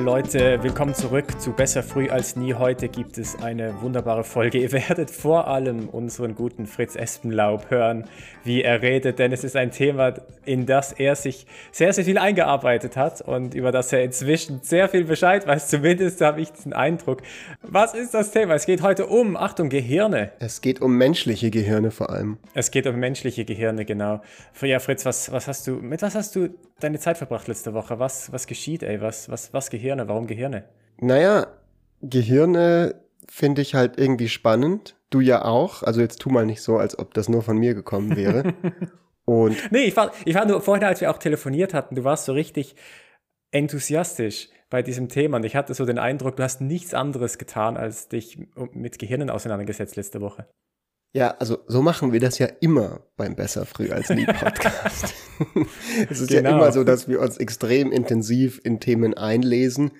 liebe Leute, willkommen zurück zu Besser früh als nie. Heute gibt es eine wunderbare Folge. Ihr werdet vor allem unseren guten Fritz Espenlaub hören, wie er redet, denn es ist ein Thema, in das er sich sehr, sehr viel eingearbeitet hat und über das er inzwischen sehr viel Bescheid weiß. Zumindest habe ich diesen Eindruck. Was ist das Thema? Es geht heute um, Achtung, Gehirne. Es geht um menschliche Gehirne vor allem. Es geht um menschliche Gehirne, genau. Ja, Fritz, was, was hast du, mit was hast du deine Zeit verbracht letzte Woche? Was, was geschieht, ey? Was, was, was Gehirne? Warum Gehirne? Naja, Gehirne finde ich halt irgendwie spannend. Du ja auch. Also jetzt tu mal nicht so, als ob das nur von mir gekommen wäre. Und nee, ich war, ich war nur vorhin, als wir auch telefoniert hatten, du warst so richtig enthusiastisch bei diesem Thema und ich hatte so den Eindruck, du hast nichts anderes getan, als dich mit Gehirnen auseinandergesetzt letzte Woche. Ja, also so machen wir das ja immer beim Besser früh als nie Podcast. es ist genau. ja immer so, dass wir uns extrem intensiv in Themen einlesen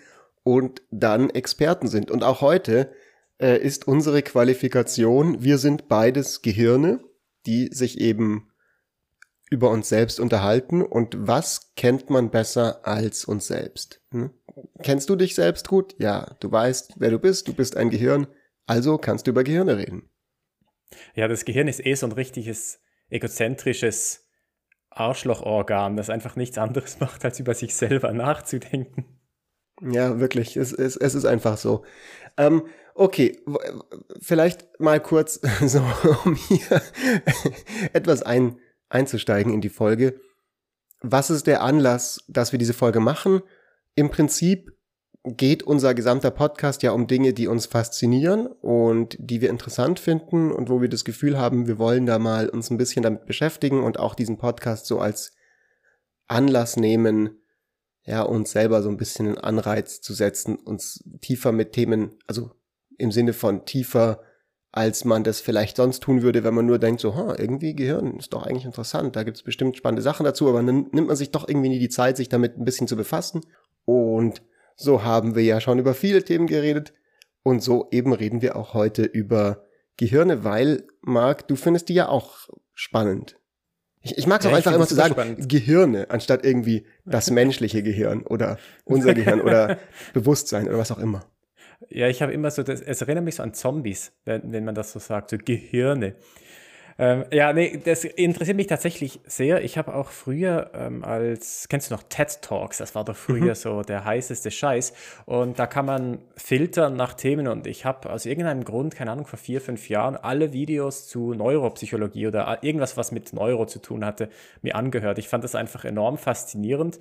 und dann Experten sind. Und auch heute äh, ist unsere Qualifikation, wir sind beides Gehirne, die sich eben über uns selbst unterhalten. Und was kennt man besser als uns selbst? Hm? Kennst du dich selbst gut? Ja, du weißt, wer du bist, du bist ein Gehirn, also kannst du über Gehirne reden. Ja, das Gehirn ist eh so ein richtiges egozentrisches Arschlochorgan, das einfach nichts anderes macht, als über sich selber nachzudenken. Ja, wirklich. Es, es, es ist einfach so. Ähm, okay, vielleicht mal kurz so, um hier etwas ein, einzusteigen in die Folge. Was ist der Anlass, dass wir diese Folge machen? Im Prinzip geht unser gesamter Podcast ja um Dinge, die uns faszinieren und die wir interessant finden und wo wir das Gefühl haben, wir wollen da mal uns ein bisschen damit beschäftigen und auch diesen Podcast so als Anlass nehmen, ja, uns selber so ein bisschen einen Anreiz zu setzen, uns tiefer mit Themen, also im Sinne von tiefer, als man das vielleicht sonst tun würde, wenn man nur denkt, so, ha, irgendwie Gehirn ist doch eigentlich interessant, da gibt's bestimmt spannende Sachen dazu, aber dann nimmt man sich doch irgendwie nie die Zeit, sich damit ein bisschen zu befassen. Und so haben wir ja schon über viele Themen geredet und so eben reden wir auch heute über Gehirne, weil, Marc, du findest die ja auch spannend. Ich, ich mag es ja, auch einfach immer zu sagen, spannend. Gehirne, anstatt irgendwie das menschliche Gehirn oder unser Gehirn oder Bewusstsein oder was auch immer. Ja, ich habe immer so, das, es erinnert mich so an Zombies, wenn, wenn man das so sagt, so Gehirne. Ähm, ja, nee, das interessiert mich tatsächlich sehr. Ich habe auch früher ähm, als, kennst du noch TED Talks? Das war doch früher mhm. so der heißeste Scheiß. Und da kann man filtern nach Themen. Und ich habe aus irgendeinem Grund, keine Ahnung, vor vier, fünf Jahren alle Videos zu Neuropsychologie oder irgendwas, was mit Neuro zu tun hatte, mir angehört. Ich fand das einfach enorm faszinierend,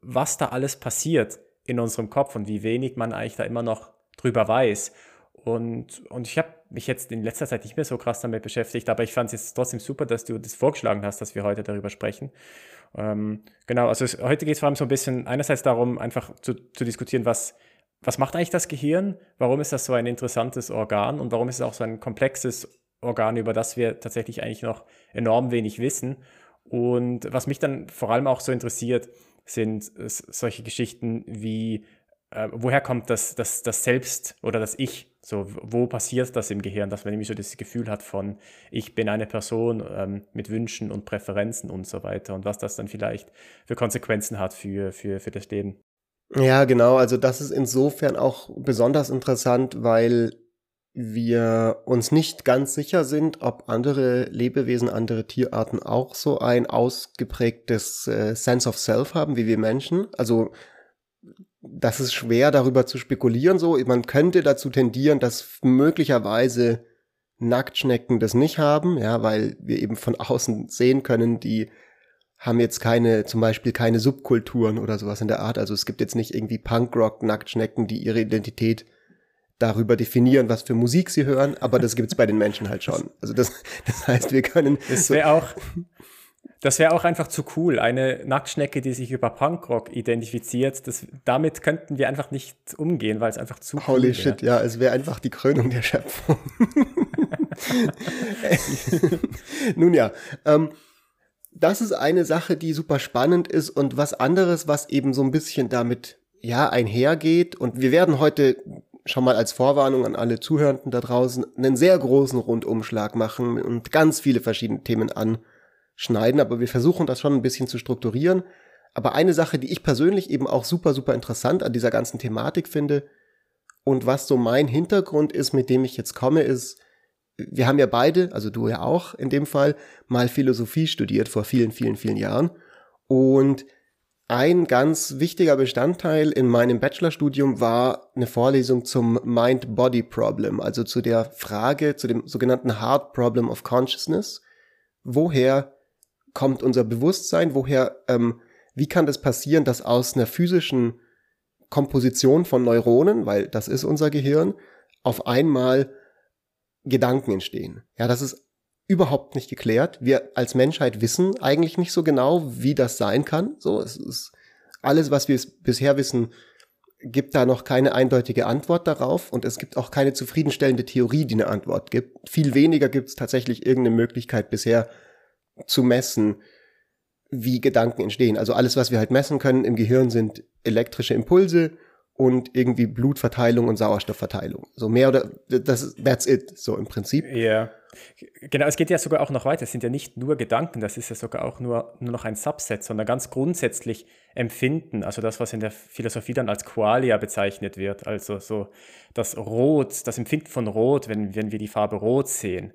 was da alles passiert in unserem Kopf und wie wenig man eigentlich da immer noch drüber weiß. Und, und ich habe mich jetzt in letzter Zeit nicht mehr so krass damit beschäftigt, aber ich fand es jetzt trotzdem super, dass du das vorgeschlagen hast, dass wir heute darüber sprechen. Ähm, genau, also es, heute geht es vor allem so ein bisschen einerseits darum, einfach zu, zu diskutieren, was, was macht eigentlich das Gehirn? Warum ist das so ein interessantes Organ und warum ist es auch so ein komplexes Organ, über das wir tatsächlich eigentlich noch enorm wenig wissen? Und was mich dann vor allem auch so interessiert, sind solche Geschichten wie, äh, woher kommt das, das, das Selbst oder das Ich? So, wo passiert das im Gehirn, dass man nämlich so das Gefühl hat von, ich bin eine Person ähm, mit Wünschen und Präferenzen und so weiter und was das dann vielleicht für Konsequenzen hat für, für, für das Leben. Ja, genau. Also das ist insofern auch besonders interessant, weil wir uns nicht ganz sicher sind, ob andere Lebewesen, andere Tierarten auch so ein ausgeprägtes äh, Sense of Self haben wie wir Menschen. Also das ist schwer darüber zu spekulieren so. Man könnte dazu tendieren, dass möglicherweise Nacktschnecken das nicht haben, ja, weil wir eben von außen sehen können, die haben jetzt keine, zum Beispiel keine Subkulturen oder sowas in der Art. Also es gibt jetzt nicht irgendwie Punkrock-Nacktschnecken, die ihre Identität darüber definieren, was für Musik sie hören, aber das gibt's bei den Menschen halt schon. Also das, das heißt, wir können. Das wäre auch, das wäre auch einfach zu cool. Eine Nacktschnecke, die sich über Punkrock identifiziert, das, damit könnten wir einfach nicht umgehen, weil es einfach zu Holy cool Holy shit, ja, es wäre einfach die Krönung der Schöpfung. Nun ja, ähm, das ist eine Sache, die super spannend ist und was anderes, was eben so ein bisschen damit ja einhergeht. Und wir werden heute schon mal als Vorwarnung an alle Zuhörenden da draußen einen sehr großen Rundumschlag machen und ganz viele verschiedene Themen an schneiden, aber wir versuchen das schon ein bisschen zu strukturieren. Aber eine Sache, die ich persönlich eben auch super, super interessant an dieser ganzen Thematik finde und was so mein Hintergrund ist, mit dem ich jetzt komme, ist, wir haben ja beide, also du ja auch in dem Fall, mal Philosophie studiert vor vielen, vielen, vielen Jahren. Und ein ganz wichtiger Bestandteil in meinem Bachelorstudium war eine Vorlesung zum Mind-Body-Problem, also zu der Frage, zu dem sogenannten Hard Problem of Consciousness. Woher kommt unser Bewusstsein? Woher, ähm, wie kann das passieren, dass aus einer physischen Komposition von Neuronen, weil das ist unser Gehirn, auf einmal Gedanken entstehen? Ja, das ist überhaupt nicht geklärt. Wir als Menschheit wissen eigentlich nicht so genau, wie das sein kann. So, es ist alles, was wir bisher wissen, gibt da noch keine eindeutige Antwort darauf und es gibt auch keine zufriedenstellende Theorie, die eine Antwort gibt. Viel weniger gibt es tatsächlich irgendeine Möglichkeit bisher zu messen, wie Gedanken entstehen. Also alles, was wir halt messen können im Gehirn, sind elektrische Impulse und irgendwie Blutverteilung und Sauerstoffverteilung. So mehr oder das that's it, so im Prinzip. Ja. Genau, es geht ja sogar auch noch weiter. Es sind ja nicht nur Gedanken, das ist ja sogar auch nur, nur noch ein Subset, sondern ganz grundsätzlich Empfinden, also das, was in der Philosophie dann als Qualia bezeichnet wird, also so das Rot, das Empfinden von Rot, wenn, wenn wir die Farbe Rot sehen.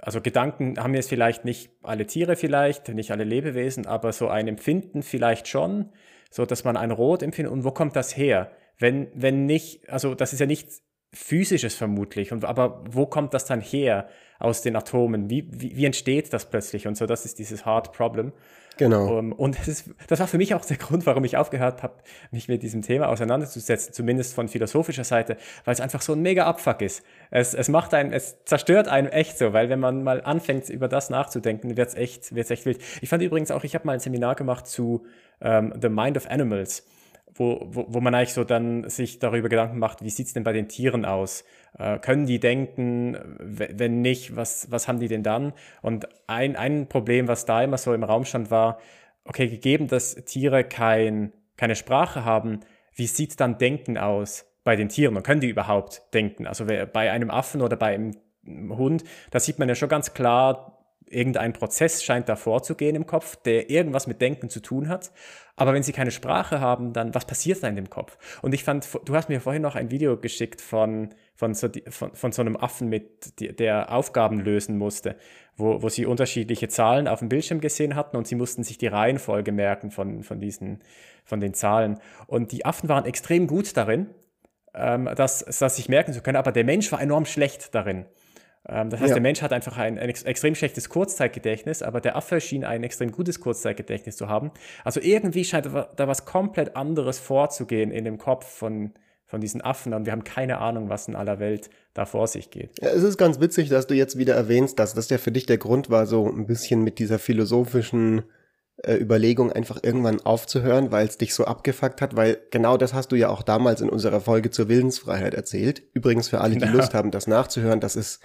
Also Gedanken haben jetzt vielleicht nicht alle Tiere vielleicht, nicht alle Lebewesen, aber so ein Empfinden vielleicht schon, so dass man ein Rot empfindet. Und wo kommt das her? Wenn, wenn nicht, also das ist ja nichts physisches vermutlich, und, aber wo kommt das dann her aus den Atomen? Wie, wie, wie entsteht das plötzlich? Und so, das ist dieses Hard Problem. Genau. Um, und das, ist, das war für mich auch der Grund, warum ich aufgehört habe, mich mit diesem Thema auseinanderzusetzen, zumindest von philosophischer Seite, weil es einfach so ein mega Abfuck ist. Es, es macht einen, es zerstört einen echt so, weil wenn man mal anfängt, über das nachzudenken, wird es echt, wird's echt wild. Ich fand übrigens auch, ich habe mal ein Seminar gemacht zu um, The Mind of Animals wo, wo, man eigentlich so dann sich darüber Gedanken macht, wie sieht es denn bei den Tieren aus? Äh, können die denken? Wenn nicht, was, was haben die denn dann? Und ein, ein Problem, was da immer so im Raum stand, war, okay, gegeben, dass Tiere kein, keine Sprache haben, wie sieht dann Denken aus bei den Tieren? Und können die überhaupt denken? Also bei einem Affen oder bei einem Hund, da sieht man ja schon ganz klar, irgendein Prozess scheint da vorzugehen im Kopf, der irgendwas mit Denken zu tun hat. Aber wenn sie keine Sprache haben, dann was passiert da in dem Kopf? Und ich fand, du hast mir vorhin noch ein Video geschickt von, von, so, von, von so einem Affen, mit, der Aufgaben lösen musste, wo, wo sie unterschiedliche Zahlen auf dem Bildschirm gesehen hatten und sie mussten sich die Reihenfolge merken von, von, diesen, von den Zahlen. Und die Affen waren extrem gut darin, ähm, das, das sich merken zu können, aber der Mensch war enorm schlecht darin. Ähm, das heißt, ja. der Mensch hat einfach ein, ein, extrem schlechtes Kurzzeitgedächtnis, aber der Affe schien ein extrem gutes Kurzzeitgedächtnis zu haben. Also irgendwie scheint da was komplett anderes vorzugehen in dem Kopf von, von diesen Affen und wir haben keine Ahnung, was in aller Welt da vor sich geht. Ja, es ist ganz witzig, dass du jetzt wieder erwähnst, dass das ja für dich der Grund war, so ein bisschen mit dieser philosophischen äh, Überlegung einfach irgendwann aufzuhören, weil es dich so abgefuckt hat, weil genau das hast du ja auch damals in unserer Folge zur Willensfreiheit erzählt. Übrigens für alle, die genau. Lust haben, das nachzuhören, das ist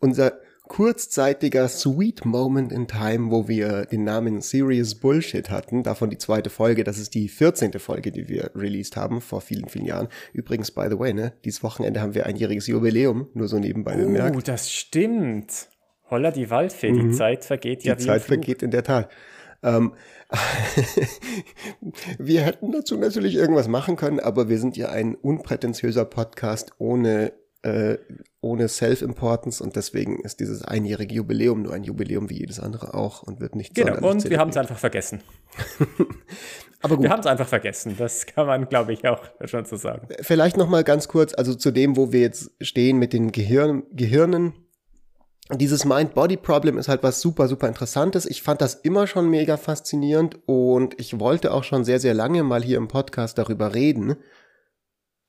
unser kurzzeitiger Sweet Moment in Time, wo wir den Namen Serious Bullshit hatten, davon die zweite Folge, das ist die 14. Folge, die wir released haben vor vielen, vielen Jahren. Übrigens, by the way, ne, dieses Wochenende haben wir einjähriges Jubiläum, nur so nebenbei oh, bemerkt. Oh, das stimmt. Holla die Waldfee, mhm. die Zeit vergeht ja Die Zeit vergeht in der Tat. Ähm, wir hätten dazu natürlich irgendwas machen können, aber wir sind ja ein unprätentiöser Podcast ohne äh, ohne Self-Importance und deswegen ist dieses einjährige Jubiläum nur ein Jubiläum wie jedes andere auch und wird nicht Genau, und wir haben es einfach vergessen. Aber gut. Wir haben es einfach vergessen, das kann man, glaube ich, auch schon so sagen. Vielleicht noch mal ganz kurz, also zu dem, wo wir jetzt stehen mit den Gehirn, Gehirnen. Dieses Mind-Body-Problem ist halt was super, super Interessantes. Ich fand das immer schon mega faszinierend und ich wollte auch schon sehr, sehr lange mal hier im Podcast darüber reden.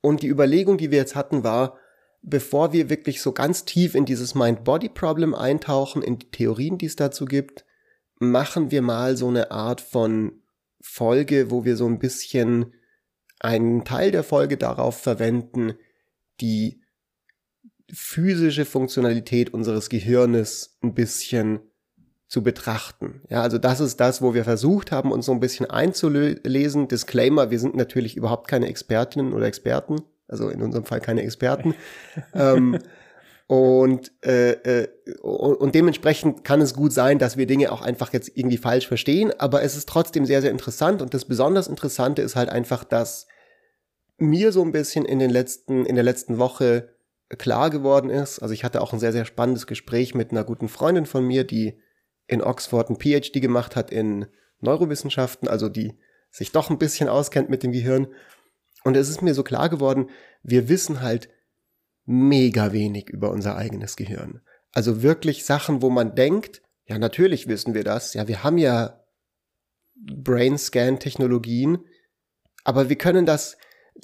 Und die Überlegung, die wir jetzt hatten, war, bevor wir wirklich so ganz tief in dieses Mind-Body-Problem eintauchen, in die Theorien, die es dazu gibt, machen wir mal so eine Art von Folge, wo wir so ein bisschen einen Teil der Folge darauf verwenden, die physische Funktionalität unseres Gehirnes ein bisschen zu betrachten. Ja, also das ist das, wo wir versucht haben, uns so ein bisschen einzulesen. Disclaimer, wir sind natürlich überhaupt keine Expertinnen oder Experten also in unserem Fall keine Experten. ähm, Und, äh, äh, und dementsprechend kann es gut sein, dass wir Dinge auch einfach jetzt irgendwie falsch verstehen, aber es ist trotzdem sehr, sehr interessant. Und das besonders Interessante ist halt einfach, dass mir so ein bisschen in den letzten, in der letzten Woche klar geworden ist. Also ich hatte auch ein sehr, sehr spannendes Gespräch mit einer guten Freundin von mir, die in Oxford ein PhD gemacht hat in Neurowissenschaften, also die sich doch ein bisschen auskennt mit dem Gehirn. Und es ist mir so klar geworden, wir wissen halt mega wenig über unser eigenes Gehirn. Also wirklich Sachen, wo man denkt, ja, natürlich wissen wir das. Ja, wir haben ja Brain-Scan-Technologien, aber wir können das,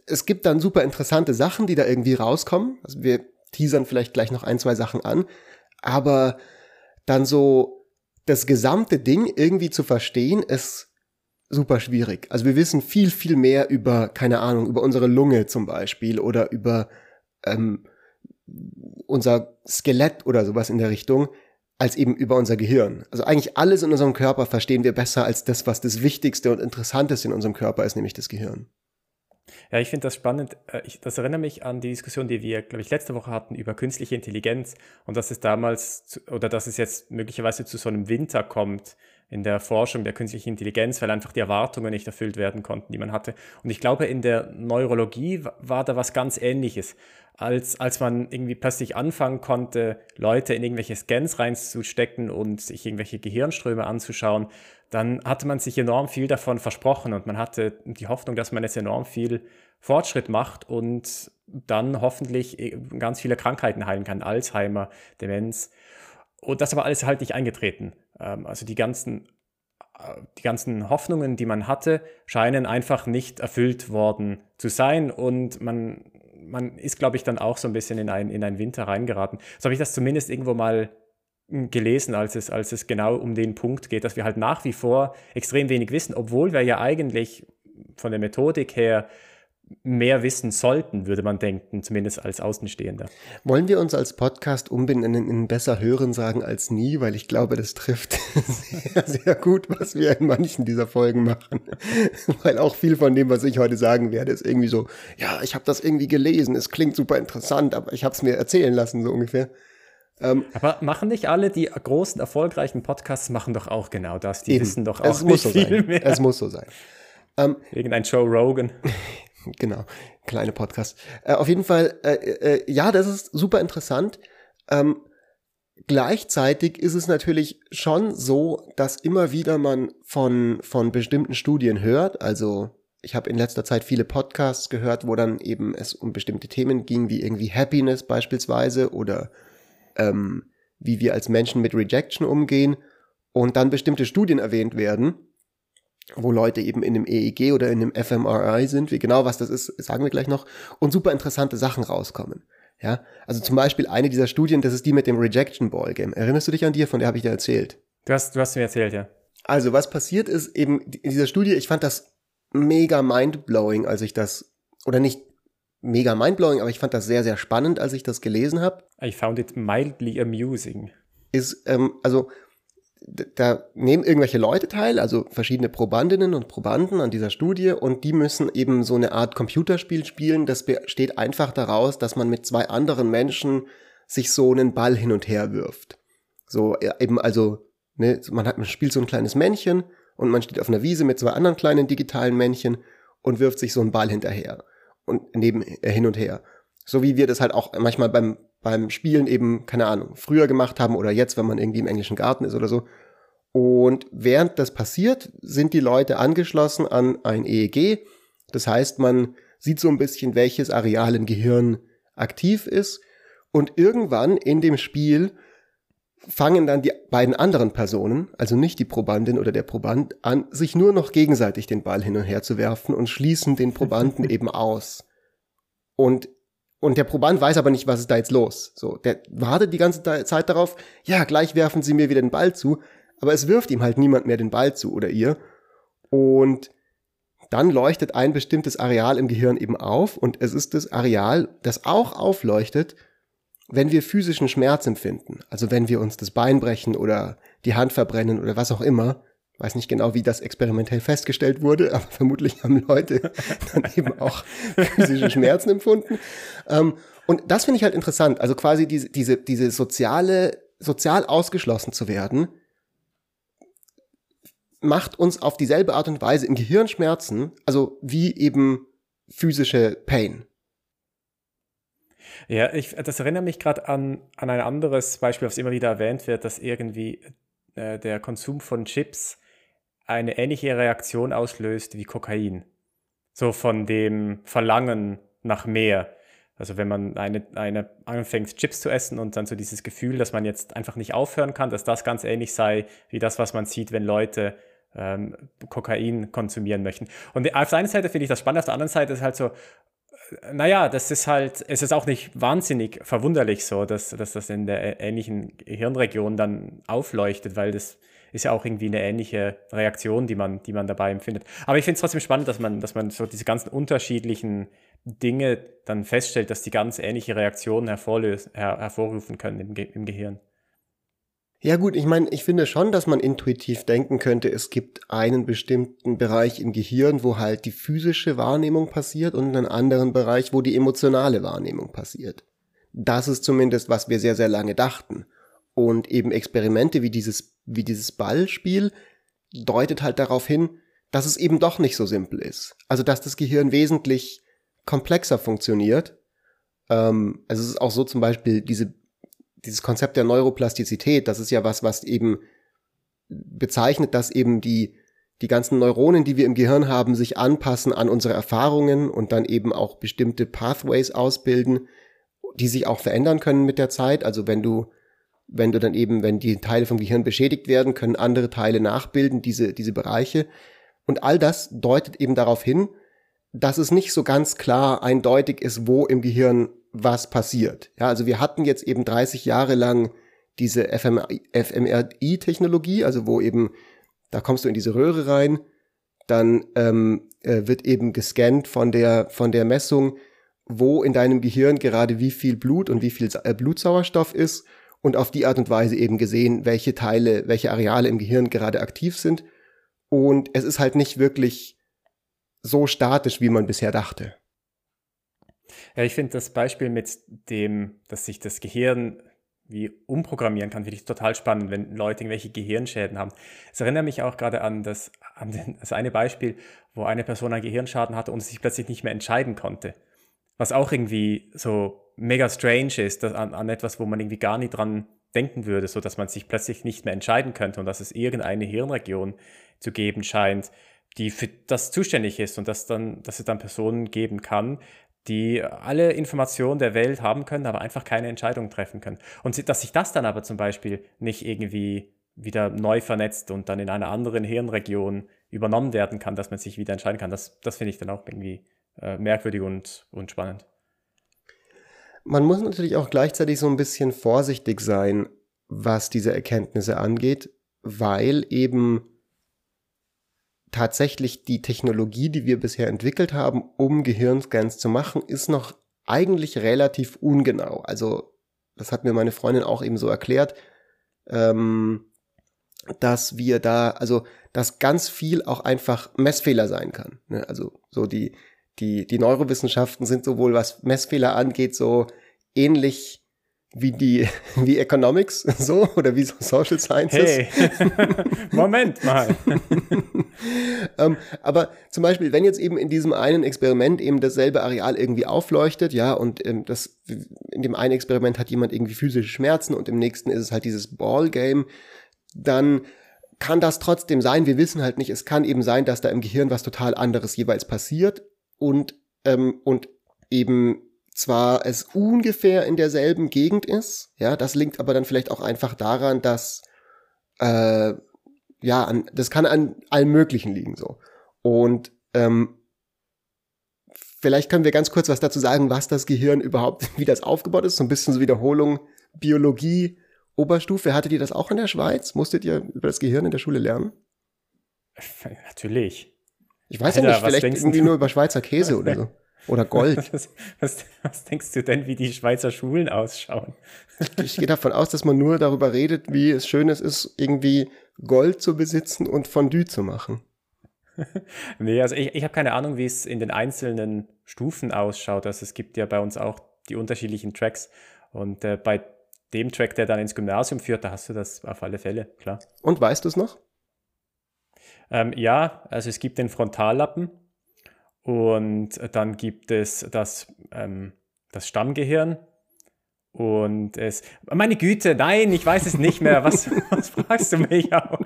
es gibt dann super interessante Sachen, die da irgendwie rauskommen. Also wir teasern vielleicht gleich noch ein, zwei Sachen an, aber dann so das gesamte Ding irgendwie zu verstehen, ist super schwierig. Also wir wissen viel, viel mehr über, keine Ahnung, über unsere Lunge zum Beispiel oder über ähm, unser Skelett oder sowas in der Richtung, als eben über unser Gehirn. Also eigentlich alles in unserem Körper verstehen wir besser als das, was das Wichtigste und Interessanteste in unserem Körper ist, nämlich das Gehirn. Ja, ich finde das spannend. Äh, das erinnert mich an die Diskussion, die wir, glaube ich, letzte Woche hatten über künstliche Intelligenz und dass es damals oder dass es jetzt möglicherweise zu so einem Winter kommt in der Forschung der künstlichen Intelligenz, weil einfach die Erwartungen nicht erfüllt werden konnten, die man hatte. Und ich glaube, in der Neurologie war da was ganz Ähnliches als, als man irgendwie plötzlich anfangen konnte, Leute in irgendwelche Scans reinzustecken und sich irgendwelche Gehirnströme anzuschauen, dann hatte man sich enorm viel davon versprochen und man hatte die Hoffnung, dass man jetzt enorm viel Fortschritt macht und dann hoffentlich äh, ganz viele Krankheiten heilen kann, Alzheimer, Demenz. Und das aber alles halt nicht eingetreten. Ähm, also die ganzen, äh, die ganzen Hoffnungen, die man hatte, scheinen einfach nicht erfüllt worden zu sein und man man ist, glaube ich, dann auch so ein bisschen in, ein, in einen Winter reingeraten. So habe ich das zumindest irgendwo mal hm, gelesen, als es, als es genau um den Punkt geht, dass wir halt nach wie vor extrem wenig wissen, obwohl wir ja eigentlich von der Methodik her mehr wissen sollten, würde man denken, zumindest als Außenstehender. Wollen wir uns als Podcast umbenennen in besser hören sagen als nie, weil ich glaube, das trifft sehr, sehr gut, was wir in manchen dieser Folgen machen. weil auch viel von dem, was ich heute sagen werde, ist irgendwie so, ja, ich habe das irgendwie gelesen, es klingt super interessant, aber ich habe es mir erzählen lassen, so ungefähr. Ähm, aber machen nicht alle die großen, erfolgreichen Podcasts machen doch auch genau das. Die eben. wissen doch auch es nicht so viel sein. mehr. Es muss so sein. Ähm, Irgendein Joe Rogan. Genau, kleine Podcast. Äh, auf jeden Fall, äh, äh, ja, das ist super interessant. Ähm, gleichzeitig ist es natürlich schon so, dass immer wieder man von, von bestimmten Studien hört. Also ich habe in letzter Zeit viele Podcasts gehört, wo dann eben es um bestimmte Themen ging, wie irgendwie Happiness beispielsweise oder ähm, wie wir als Menschen mit Rejection umgehen und dann bestimmte Studien erwähnt werden wo Leute eben in einem EEG oder in einem fMRI sind, wie genau was das ist, sagen wir gleich noch, und super interessante Sachen rauskommen. Ja, also zum Beispiel eine dieser Studien, das ist die mit dem Rejection Ball Game. Erinnerst du dich an die? Von der habe ich dir erzählt. Du hast, du hast mir erzählt, ja. Also was passiert ist eben in dieser Studie, ich fand das mega mindblowing, als ich das, oder nicht mega mindblowing, aber ich fand das sehr, sehr spannend, als ich das gelesen habe. I found it mildly amusing. Ist, ähm, also da nehmen irgendwelche Leute teil, also verschiedene Probandinnen und Probanden an dieser Studie und die müssen eben so eine Art Computerspiel spielen. Das besteht einfach daraus, dass man mit zwei anderen Menschen sich so einen Ball hin und her wirft. So eben also, ne, man hat man spielt so ein kleines Männchen und man steht auf einer Wiese mit zwei anderen kleinen digitalen Männchen und wirft sich so einen Ball hinterher und neben äh, hin und her. So wie wir das halt auch manchmal beim beim Spielen eben, keine Ahnung, früher gemacht haben oder jetzt, wenn man irgendwie im englischen Garten ist oder so. Und während das passiert, sind die Leute angeschlossen an ein EEG. Das heißt, man sieht so ein bisschen, welches Areal im Gehirn aktiv ist. Und irgendwann in dem Spiel fangen dann die beiden anderen Personen, also nicht die Probandin oder der Proband, an, sich nur noch gegenseitig den Ball hin und her zu werfen und schließen den Probanden eben aus. Und und der Proband weiß aber nicht, was ist da jetzt los. So, der wartet die ganze Zeit darauf, ja, gleich werfen sie mir wieder den Ball zu, aber es wirft ihm halt niemand mehr den Ball zu oder ihr. Und dann leuchtet ein bestimmtes Areal im Gehirn eben auf und es ist das Areal, das auch aufleuchtet, wenn wir physischen Schmerz empfinden. Also wenn wir uns das Bein brechen oder die Hand verbrennen oder was auch immer, Weiß nicht genau, wie das experimentell festgestellt wurde, aber vermutlich haben Leute dann eben auch physische Schmerzen empfunden. Ähm, und das finde ich halt interessant. Also quasi diese, diese, diese soziale, sozial ausgeschlossen zu werden, macht uns auf dieselbe Art und Weise im Gehirn Schmerzen, also wie eben physische Pain. Ja, ich, das erinnert mich gerade an, an ein anderes Beispiel, was immer wieder erwähnt wird, dass irgendwie äh, der Konsum von Chips eine ähnliche Reaktion auslöst wie Kokain. So von dem Verlangen nach mehr. Also wenn man eine, eine anfängt, Chips zu essen und dann so dieses Gefühl, dass man jetzt einfach nicht aufhören kann, dass das ganz ähnlich sei wie das, was man sieht, wenn Leute ähm, Kokain konsumieren möchten. Und auf der einen Seite finde ich das spannend, auf der anderen Seite ist halt so, äh, naja, das ist halt, es ist auch nicht wahnsinnig verwunderlich so, dass, dass das in der ähnlichen Hirnregion dann aufleuchtet, weil das ist ja auch irgendwie eine ähnliche Reaktion, die man, die man dabei empfindet. Aber ich finde es trotzdem spannend, dass man, dass man so diese ganzen unterschiedlichen Dinge dann feststellt, dass die ganz ähnliche Reaktionen her hervorrufen können im, im Gehirn. Ja gut, ich meine, ich finde schon, dass man intuitiv denken könnte, es gibt einen bestimmten Bereich im Gehirn, wo halt die physische Wahrnehmung passiert und einen anderen Bereich, wo die emotionale Wahrnehmung passiert. Das ist zumindest, was wir sehr, sehr lange dachten. Und eben Experimente wie dieses, wie dieses Ballspiel deutet halt darauf hin, dass es eben doch nicht so simpel ist. Also, dass das Gehirn wesentlich komplexer funktioniert. Ähm, also es ist auch so zum Beispiel diese, dieses Konzept der Neuroplastizität, das ist ja was, was eben bezeichnet, dass eben die, die ganzen Neuronen, die wir im Gehirn haben, sich anpassen an unsere Erfahrungen und dann eben auch bestimmte Pathways ausbilden, die sich auch verändern können mit der Zeit. Also wenn du wenn du dann eben, wenn die Teile vom Gehirn beschädigt werden, können andere Teile nachbilden, diese, diese Bereiche. Und all das deutet eben darauf hin, dass es nicht so ganz klar eindeutig ist, wo im Gehirn was passiert. Ja, also wir hatten jetzt eben 30 Jahre lang diese fMRI-Technologie, also wo eben, da kommst du in diese Röhre rein, dann ähm, äh, wird eben gescannt von der, von der Messung, wo in deinem Gehirn gerade wie viel Blut und wie viel äh, Blutsauerstoff ist und auf die Art und Weise eben gesehen, welche Teile, welche Areale im Gehirn gerade aktiv sind. Und es ist halt nicht wirklich so statisch, wie man bisher dachte. Ja, ich finde das Beispiel mit dem, dass sich das Gehirn wie umprogrammieren kann, finde ich total spannend, wenn Leute irgendwelche Gehirnschäden haben. Es erinnert mich auch gerade an das, an den, das eine Beispiel, wo eine Person einen Gehirnschaden hatte und sich plötzlich nicht mehr entscheiden konnte. Was auch irgendwie so mega strange ist, dass an, an etwas, wo man irgendwie gar nicht dran denken würde, so dass man sich plötzlich nicht mehr entscheiden könnte und dass es irgendeine Hirnregion zu geben scheint, die für das zuständig ist und dass dann, dass es dann Personen geben kann, die alle Informationen der Welt haben können, aber einfach keine Entscheidung treffen können. Und dass sich das dann aber zum Beispiel nicht irgendwie wieder neu vernetzt und dann in einer anderen Hirnregion übernommen werden kann, dass man sich wieder entscheiden kann, das, das finde ich dann auch irgendwie äh, merkwürdig und, und spannend. Man muss natürlich auch gleichzeitig so ein bisschen vorsichtig sein, was diese Erkenntnisse angeht, weil eben tatsächlich die Technologie, die wir bisher entwickelt haben, um Gehirnscans zu machen, ist noch eigentlich relativ ungenau. Also das hat mir meine Freundin auch eben so erklärt, ähm, dass wir da, also dass ganz viel auch einfach Messfehler sein kann. Ne? Also so die die, die Neurowissenschaften sind sowohl was Messfehler angeht, so ähnlich wie die, wie Economics, so, oder wie so Social Sciences. Hey, Moment mal. ähm, aber zum Beispiel, wenn jetzt eben in diesem einen Experiment eben dasselbe Areal irgendwie aufleuchtet, ja, und ähm, das, in dem einen Experiment hat jemand irgendwie physische Schmerzen und im nächsten ist es halt dieses Ballgame, dann kann das trotzdem sein, wir wissen halt nicht, es kann eben sein, dass da im Gehirn was total anderes jeweils passiert und, ähm, und eben zwar es ungefähr in derselben Gegend ist, ja, das liegt aber dann vielleicht auch einfach daran, dass äh, ja, an, das kann an allem Möglichen liegen so. Und ähm, vielleicht können wir ganz kurz was dazu sagen, was das Gehirn überhaupt, wie das aufgebaut ist, so ein bisschen so Wiederholung, Biologie, Oberstufe. Hattet ihr das auch in der Schweiz? Musstet ihr über das Gehirn in der Schule lernen? Natürlich. Ich weiß Alter, ja nicht, vielleicht irgendwie nur über Schweizer Käse oder so. Oder Gold. Was, was, was, denkst du denn, wie die Schweizer Schulen ausschauen? ich, ich gehe davon aus, dass man nur darüber redet, wie es schön es ist, irgendwie Gold zu besitzen und Fondue zu machen. nee, also ich, ich habe keine Ahnung, wie es in den einzelnen Stufen ausschaut. Also es gibt ja bei uns auch die unterschiedlichen Tracks. Und äh, bei dem Track, der dann ins Gymnasium führt, da hast du das auf alle Fälle, klar. Und weißt du es noch? Ähm, ja, also es gibt den Frontallappen und dann gibt es das, ähm, das Stammgehirn und es. Meine Güte, nein, ich weiß es nicht mehr. Was, was fragst du mich auch?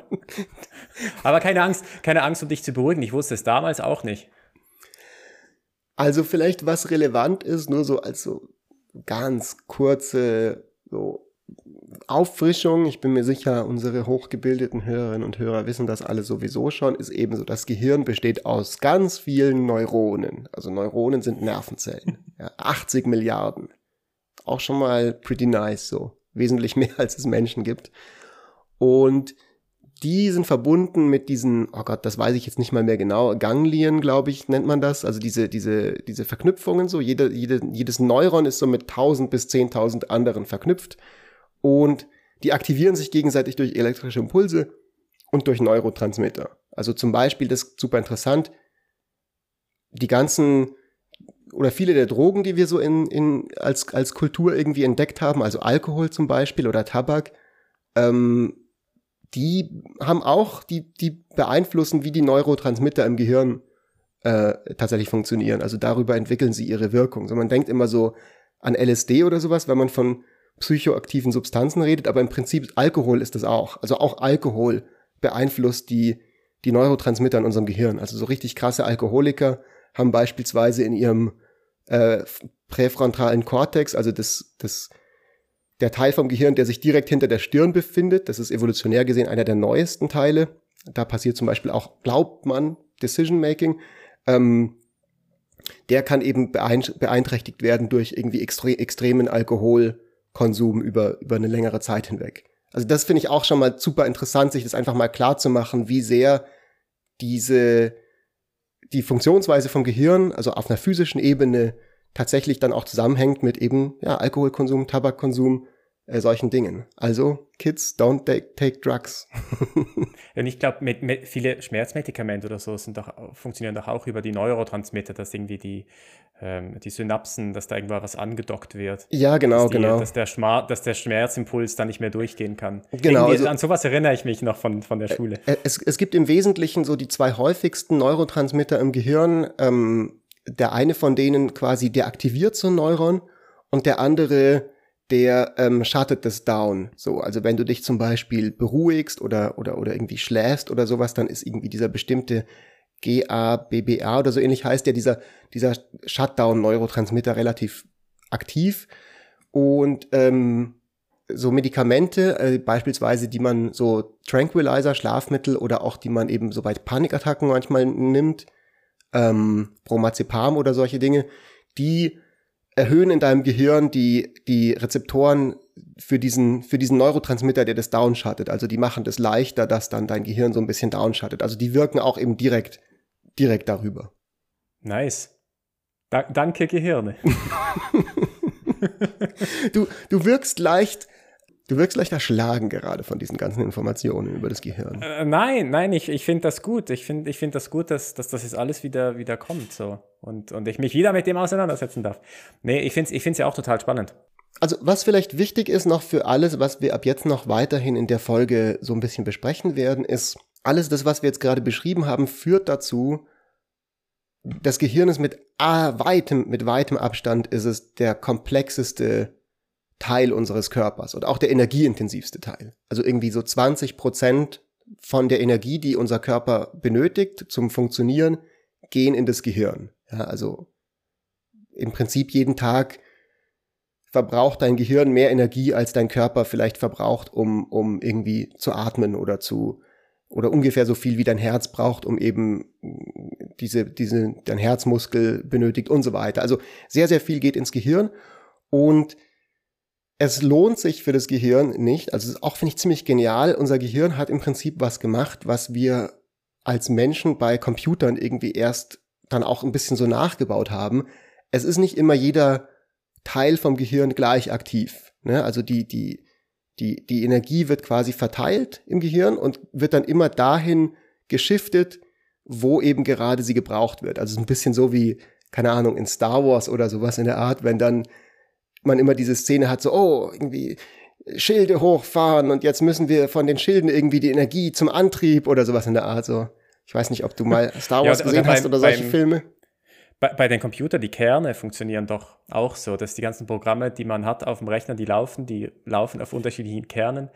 Aber keine Angst, keine Angst, um dich zu beruhigen. Ich wusste es damals auch nicht. Also vielleicht was relevant ist, nur so als so ganz kurze so Auffrischung. Ich bin mir sicher, unsere hochgebildeten Hörerinnen und Hörer wissen das alle sowieso schon, ist eben so, das Gehirn besteht aus ganz vielen Neuronen. Also Neuronen sind Nervenzellen. Ja, 80 Milliarden auch schon mal pretty nice so. Wesentlich mehr als es Menschen gibt. Und die sind verbunden mit diesen, oh Gott, das weiß ich jetzt nicht mal mehr genau, Ganglien, glaube ich, nennt man das. Also diese, diese, diese Verknüpfungen so. Jede, jede, jedes Neuron ist so mit 1000 bis 10.000 anderen verknüpft. Und die aktivieren sich gegenseitig durch elektrische Impulse und durch Neurotransmitter. Also zum Beispiel, das ist super interessant, die ganzen oder viele der Drogen, die wir so in, in, als, als Kultur irgendwie entdeckt haben, also Alkohol zum Beispiel oder Tabak, ähm, die haben auch, die, die beeinflussen, wie die Neurotransmitter im Gehirn äh, tatsächlich funktionieren. Also darüber entwickeln sie ihre Wirkung. So, man denkt immer so an LSD oder sowas, wenn man von psychoaktiven Substanzen redet, aber im Prinzip Alkohol ist das auch. Also auch Alkohol beeinflusst die, die Neurotransmitter in unserem Gehirn. Also so richtig krasse Alkoholiker haben beispielsweise in ihrem äh, präfrontalen Kortex, also das, das, der Teil vom Gehirn, der sich direkt hinter der Stirn befindet, das ist evolutionär gesehen einer der neuesten Teile. Da passiert zum Beispiel auch, glaubt man, Decision Making. Ähm, der kann eben beeinträchtigt werden durch irgendwie extre extremen Alkoholkonsum über, über eine längere Zeit hinweg. Also das finde ich auch schon mal super interessant, sich das einfach mal klar zu machen, wie sehr diese die Funktionsweise vom Gehirn, also auf einer physischen Ebene, tatsächlich dann auch zusammenhängt mit eben ja, Alkoholkonsum, Tabakkonsum, äh, solchen Dingen. Also, Kids, don't take, take drugs. Und ich glaube, viele Schmerzmedikamente oder so sind doch, funktionieren doch auch über die Neurotransmitter, dass irgendwie die, ähm, die Synapsen, dass da irgendwo was angedockt wird. Ja, genau, dass die, genau. Dass der, Schma dass der Schmerzimpuls dann nicht mehr durchgehen kann. Genau. Also, an sowas erinnere ich mich noch von, von der Schule. Äh, es, es gibt im Wesentlichen so die zwei häufigsten Neurotransmitter im Gehirn. Ähm, der eine von denen quasi, der aktiviert so ein Neuron und der andere der ähm, shuttet das down. So, also wenn du dich zum Beispiel beruhigst oder, oder, oder irgendwie schläfst oder sowas, dann ist irgendwie dieser bestimmte GABBA oder so ähnlich heißt ja dieser, dieser Shutdown-Neurotransmitter relativ aktiv. Und ähm, so Medikamente, äh, beispielsweise, die man so Tranquilizer, Schlafmittel oder auch die man eben so bei Panikattacken manchmal nimmt, ähm, Bromazepam oder solche Dinge, die erhöhen in deinem Gehirn die, die Rezeptoren für diesen, für diesen Neurotransmitter, der das downschattet. Also die machen das leichter, dass dann dein Gehirn so ein bisschen downschattet. Also die wirken auch eben direkt, direkt darüber. Nice. Da, danke, Gehirne. du, du wirkst leicht, Du wirkst leicht erschlagen gerade von diesen ganzen Informationen über das Gehirn. Äh, nein, nein, ich, ich finde das gut. Ich finde ich find das gut, dass, dass das jetzt alles wieder, wieder kommt so. Und, und ich mich wieder mit dem auseinandersetzen darf. Nee, ich finde es ich ja auch total spannend. Also was vielleicht wichtig ist noch für alles, was wir ab jetzt noch weiterhin in der Folge so ein bisschen besprechen werden, ist, alles das, was wir jetzt gerade beschrieben haben, führt dazu, das Gehirn ist mit ah, weitem, mit weitem Abstand ist es der komplexeste Teil unseres Körpers und auch der energieintensivste Teil. Also irgendwie so 20 Prozent von der Energie, die unser Körper benötigt zum Funktionieren, gehen in das Gehirn. Ja, also im Prinzip jeden Tag verbraucht dein Gehirn mehr Energie, als dein Körper vielleicht verbraucht, um, um irgendwie zu atmen oder zu, oder ungefähr so viel wie dein Herz braucht, um eben diese, diese, dein Herzmuskel benötigt und so weiter. Also sehr, sehr viel geht ins Gehirn und es lohnt sich für das Gehirn nicht. Also auch finde ich ziemlich genial. Unser Gehirn hat im Prinzip was gemacht, was wir als Menschen bei Computern irgendwie erst dann auch ein bisschen so nachgebaut haben. Es ist nicht immer jeder Teil vom Gehirn gleich aktiv. Ne? Also die, die, Die, die Energie wird quasi verteilt im Gehirn und wird dann immer dahin geschiftet, wo eben gerade sie gebraucht wird. Also ein bisschen so wie, keine Ahnung, in Star Wars oder sowas in der Art, wenn dann man immer diese Szene hat, so, oh, irgendwie Schilde hochfahren und jetzt müssen wir von den Schilden irgendwie die Energie zum Antrieb oder sowas in der Art. So, ich weiß nicht, ob du mal Star Wars ja, gesehen beim, hast oder solche beim, Filme. Bei, bei den Computern, die Kerne funktionieren doch auch so, dass die ganzen Programme, die man hat auf dem Rechner, die laufen, die laufen auf unterschiedlichen Kernen.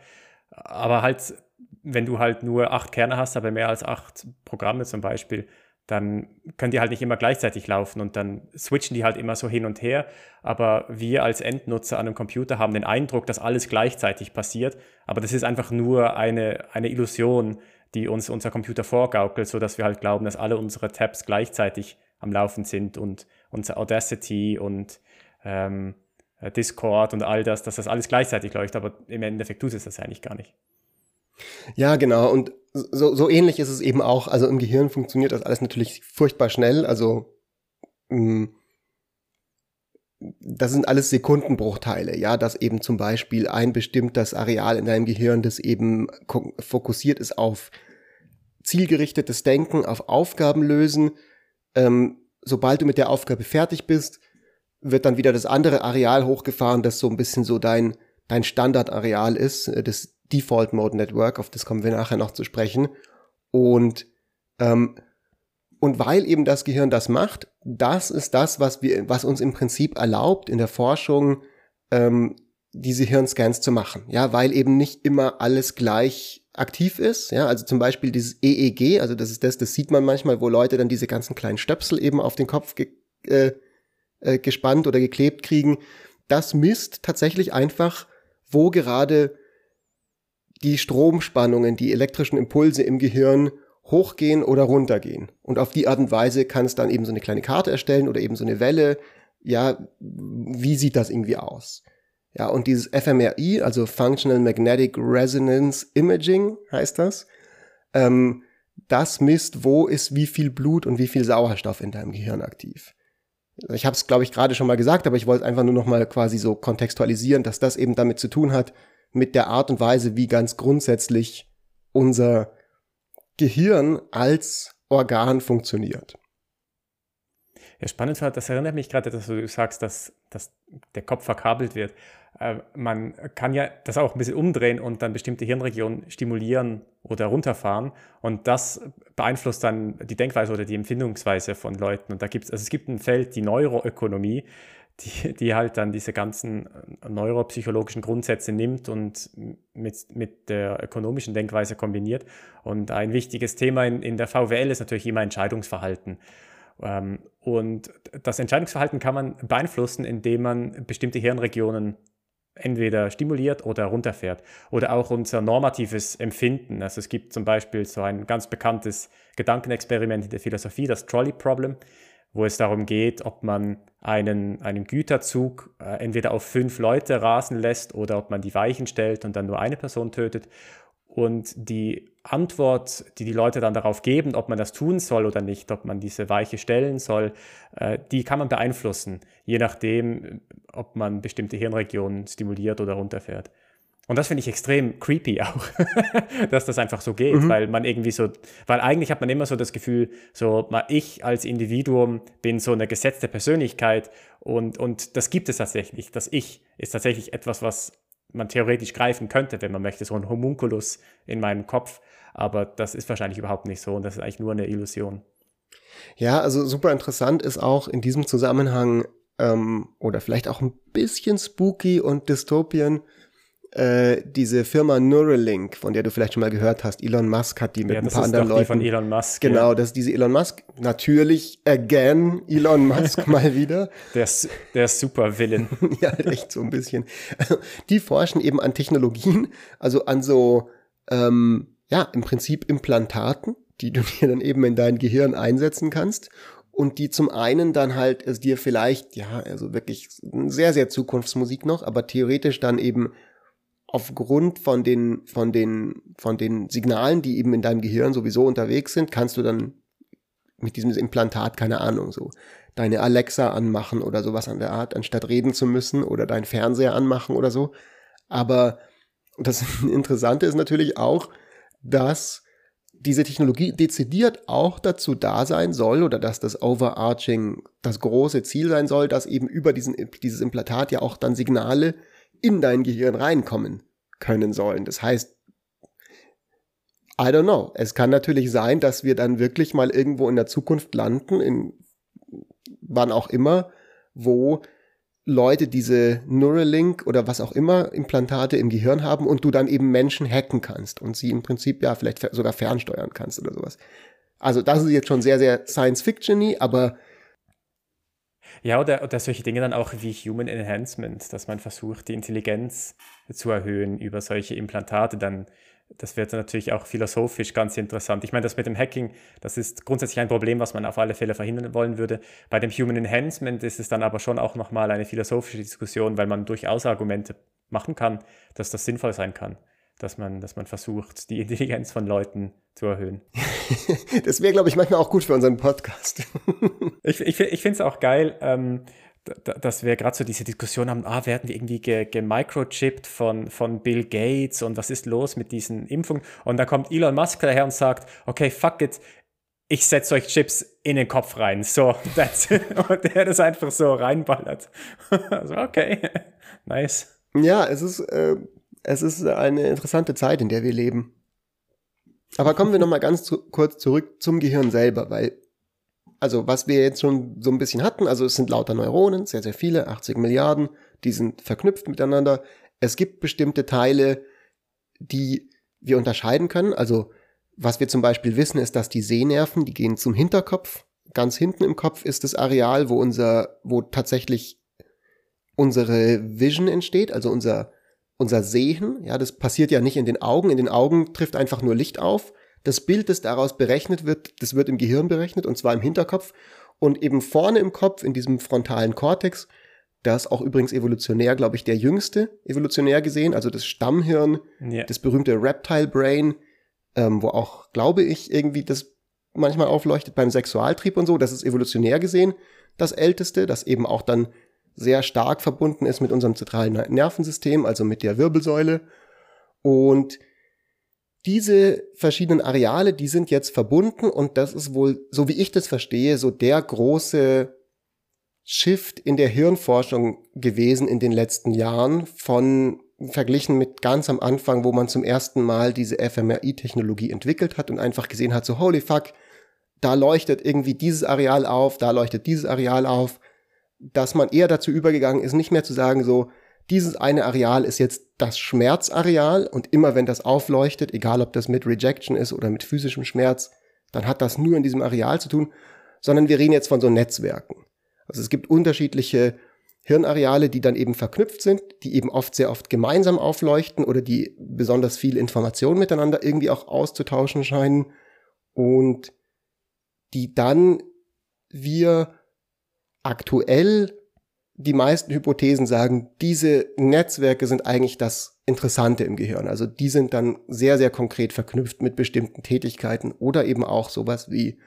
Aber halt, wenn du halt nur acht Kerne hast, aber mehr als acht Programme zum Beispiel, dann können die halt nicht immer gleichzeitig laufen und dann switchen die halt immer so hin und her. Aber wir als Endnutzer an einem Computer haben den Eindruck, dass alles gleichzeitig passiert. Aber das ist einfach nur eine, eine Illusion, die uns unser Computer vorgaukelt, sodass wir halt glauben, dass alle unsere Tabs gleichzeitig am Laufen sind und unser Audacity und ähm, Discord und all das, dass das alles gleichzeitig läuft, aber im Endeffekt tut es das eigentlich gar nicht. Ja, genau. Und so, so ähnlich ist es eben auch. Also im Gehirn funktioniert das alles natürlich furchtbar schnell. Also mm, das sind alles Sekundenbruchteile, ja, dass eben zum Beispiel ein bestimmtes Areal in deinem Gehirn, das eben fokussiert ist auf zielgerichtetes Denken, auf Aufgaben lösen. Ähm, sobald du mit der Aufgabe fertig bist, wird dann wieder das andere Areal hochgefahren, das so ein bisschen so dein, dein Standardareal ist, äh, das Default Mode Network, auf das kommen wir nachher noch zu sprechen. Und, ähm, und weil eben das Gehirn das macht, das ist das, was wir, was uns im Prinzip erlaubt, in der Forschung ähm, diese Hirnscans zu machen. Ja, weil eben nicht immer alles gleich aktiv ist. Ja, also zum Beispiel dieses EEG, also das ist das, das sieht man manchmal, wo Leute dann diese ganzen kleinen Stöpsel eben auf den Kopf ge äh, äh, gespannt oder geklebt kriegen. Das misst tatsächlich einfach, wo gerade die Stromspannungen, die elektrischen Impulse im Gehirn hochgehen oder runtergehen. Und auf die Art und Weise kann es dann eben so eine kleine Karte erstellen oder eben so eine Welle. Ja, wie sieht das irgendwie aus? Ja, und dieses fMRI, also Functional Magnetic Resonance Imaging heißt das, ähm, das misst, wo ist wie viel Blut und wie viel Sauerstoff in deinem Gehirn aktiv. Ich habe es, glaube ich, gerade schon mal gesagt, aber ich wollte einfach nur noch mal quasi so kontextualisieren, dass das eben damit zu tun hat, mit der Art und Weise, wie ganz grundsätzlich unser Gehirn als Organ funktioniert. Ja, spannend das erinnert mich gerade, dass du sagst, dass, dass der Kopf verkabelt wird. Äh, man kann ja das auch ein bisschen umdrehen und dann bestimmte Hirnregionen stimulieren oder runterfahren. Und das beeinflusst dann die Denkweise oder die Empfindungsweise von Leuten. Und da gibt es, also es gibt ein Feld, die Neuroökonomie, die, die halt dann diese ganzen äh, neuropsychologischen Grundsätze nimmt und mit, mit der ökonomischen Denkweise kombiniert. Und ein wichtiges Thema in, in der VWL ist natürlich immer Entscheidungsverhalten. Ähm, und das Entscheidungsverhalten kann man beeinflussen, indem man bestimmte Hirnregionen entweder stimuliert oder runterfährt. Oder auch unser normatives Empfinden. Also es gibt zum Beispiel so ein ganz bekanntes Gedankenexperiment in der Philosophie, das Trolley Problem wo es darum geht, ob man einen, einen Güterzug äh, entweder auf fünf Leute rasen lässt oder ob man die Weichen stellt und dann nur eine Person tötet. Und die Antwort, die die Leute dann darauf geben, ob man das tun soll oder nicht, ob man diese Weiche stellen soll, äh, die kann man beeinflussen, je nachdem, ob man bestimmte Hirnregionen stimuliert oder runterfährt. Und das finde ich extrem creepy auch, dass das einfach so geht, mhm. weil man irgendwie so, weil eigentlich hat man immer so das Gefühl, so ich als Individuum bin so eine gesetzte Persönlichkeit und, und das gibt es tatsächlich. Das Ich ist tatsächlich etwas, was man theoretisch greifen könnte, wenn man möchte, so ein Homunculus in meinem Kopf. Aber das ist wahrscheinlich überhaupt nicht so und das ist eigentlich nur eine Illusion. Ja, also super interessant ist auch in diesem Zusammenhang ähm, oder vielleicht auch ein bisschen spooky und Dystopien äh, diese Firma Neuralink, von der du vielleicht schon mal gehört hast, Elon Musk hat die mit ja, ein paar anderen Leuten. von Elon Musk. Genau, ja. das ist diese Elon Musk. Natürlich, again, Elon Musk mal wieder. Der, der ist super Villain. ja, echt so ein bisschen. Die forschen eben an Technologien, also an so, ähm, ja, im Prinzip Implantaten, die du dir dann eben in dein Gehirn einsetzen kannst und die zum einen dann halt es dir vielleicht, ja, also wirklich sehr, sehr Zukunftsmusik noch, aber theoretisch dann eben aufgrund von den, von den, von den Signalen, die eben in deinem Gehirn sowieso unterwegs sind, kannst du dann mit diesem Implantat, keine Ahnung, so deine Alexa anmachen oder sowas an der Art, anstatt reden zu müssen oder deinen Fernseher anmachen oder so. Aber das Interessante ist natürlich auch, dass diese Technologie dezidiert auch dazu da sein soll oder dass das Overarching das große Ziel sein soll, dass eben über diesen, dieses Implantat ja auch dann Signale in dein Gehirn reinkommen können sollen. Das heißt, I don't know. Es kann natürlich sein, dass wir dann wirklich mal irgendwo in der Zukunft landen, in wann auch immer, wo Leute diese Neuralink oder was auch immer Implantate im Gehirn haben und du dann eben Menschen hacken kannst und sie im Prinzip ja vielleicht sogar fernsteuern kannst oder sowas. Also das ist jetzt schon sehr, sehr Science-Fiction-y, aber ja, oder, oder solche Dinge dann auch wie Human Enhancement, dass man versucht, die Intelligenz zu erhöhen über solche Implantate, dann das wird natürlich auch philosophisch ganz interessant. Ich meine, das mit dem Hacking, das ist grundsätzlich ein Problem, was man auf alle Fälle verhindern wollen würde. Bei dem Human Enhancement ist es dann aber schon auch nochmal eine philosophische Diskussion, weil man durchaus Argumente machen kann, dass das sinnvoll sein kann, dass man, dass man versucht, die Intelligenz von Leuten zu erhöhen. das wäre, glaube ich, manchmal auch gut für unseren Podcast. ich ich, ich finde es auch geil. Ähm, dass wir gerade so diese Diskussion haben, ah, werden wir irgendwie gemicrochipped von, von Bill Gates und was ist los mit diesen Impfungen? Und dann kommt Elon Musk daher und sagt, okay, fuck it, ich setze euch Chips in den Kopf rein. So, that's it. Und der das einfach so reinballert. also, okay, nice. Ja, es ist, äh, es ist eine interessante Zeit, in der wir leben. Aber kommen wir nochmal ganz zu, kurz zurück zum Gehirn selber, weil also was wir jetzt schon so ein bisschen hatten, also es sind lauter Neuronen, sehr, sehr viele, 80 Milliarden, die sind verknüpft miteinander. Es gibt bestimmte Teile, die wir unterscheiden können. Also was wir zum Beispiel wissen, ist, dass die Sehnerven, die gehen zum Hinterkopf. Ganz hinten im Kopf ist das Areal, wo unser, wo tatsächlich unsere Vision entsteht, also unser, unser Sehen. Ja, das passiert ja nicht in den Augen. In den Augen trifft einfach nur Licht auf. Das Bild, das daraus berechnet wird, das wird im Gehirn berechnet und zwar im Hinterkopf und eben vorne im Kopf in diesem frontalen Kortex, das auch übrigens evolutionär, glaube ich, der jüngste evolutionär gesehen, also das Stammhirn, ja. das berühmte Reptile Brain, ähm, wo auch, glaube ich, irgendwie das manchmal aufleuchtet beim Sexualtrieb und so, das ist evolutionär gesehen das älteste, das eben auch dann sehr stark verbunden ist mit unserem zentralen Nervensystem, also mit der Wirbelsäule. Und diese verschiedenen Areale, die sind jetzt verbunden und das ist wohl, so wie ich das verstehe, so der große Shift in der Hirnforschung gewesen in den letzten Jahren von verglichen mit ganz am Anfang, wo man zum ersten Mal diese fMRI-Technologie entwickelt hat und einfach gesehen hat, so holy fuck, da leuchtet irgendwie dieses Areal auf, da leuchtet dieses Areal auf, dass man eher dazu übergegangen ist, nicht mehr zu sagen so, dieses eine Areal ist jetzt das Schmerzareal und immer wenn das aufleuchtet, egal ob das mit Rejection ist oder mit physischem Schmerz, dann hat das nur in diesem Areal zu tun, sondern wir reden jetzt von so Netzwerken. Also es gibt unterschiedliche Hirnareale, die dann eben verknüpft sind, die eben oft sehr oft gemeinsam aufleuchten oder die besonders viel Information miteinander irgendwie auch auszutauschen scheinen und die dann wir aktuell die meisten Hypothesen sagen, diese Netzwerke sind eigentlich das Interessante im Gehirn. Also die sind dann sehr, sehr konkret verknüpft mit bestimmten Tätigkeiten oder eben auch sowas wie,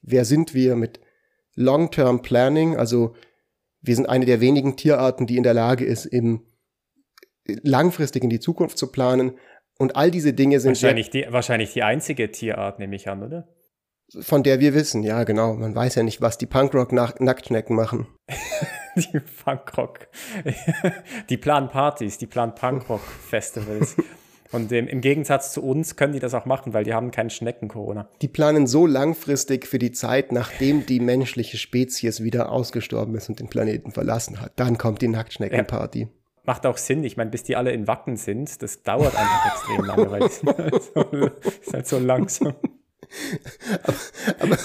wer sind wir mit Long-Term Planning? Also wir sind eine der wenigen Tierarten, die in der Lage ist, im langfristig in die Zukunft zu planen. Und all diese Dinge sind wahrscheinlich die, wahrscheinlich die einzige Tierart, nehme ich an, oder? Von der wir wissen, ja, genau. Man weiß ja nicht, was die Punkrock-Nacktschnecken machen. die Punkrock. die planen Partys, die planen Punkrock-Festivals. Und im, Gegensatz zu uns können die das auch machen, weil die haben keinen Schnecken-Corona. Die planen so langfristig für die Zeit, nachdem die menschliche Spezies wieder ausgestorben ist und den Planeten verlassen hat. Dann kommt die Nacktschneckenparty. Ja. Macht auch Sinn. Ich meine, bis die alle in Wacken sind, das dauert einfach extrem lange, weil die sind halt so, ist halt so langsam aber, aber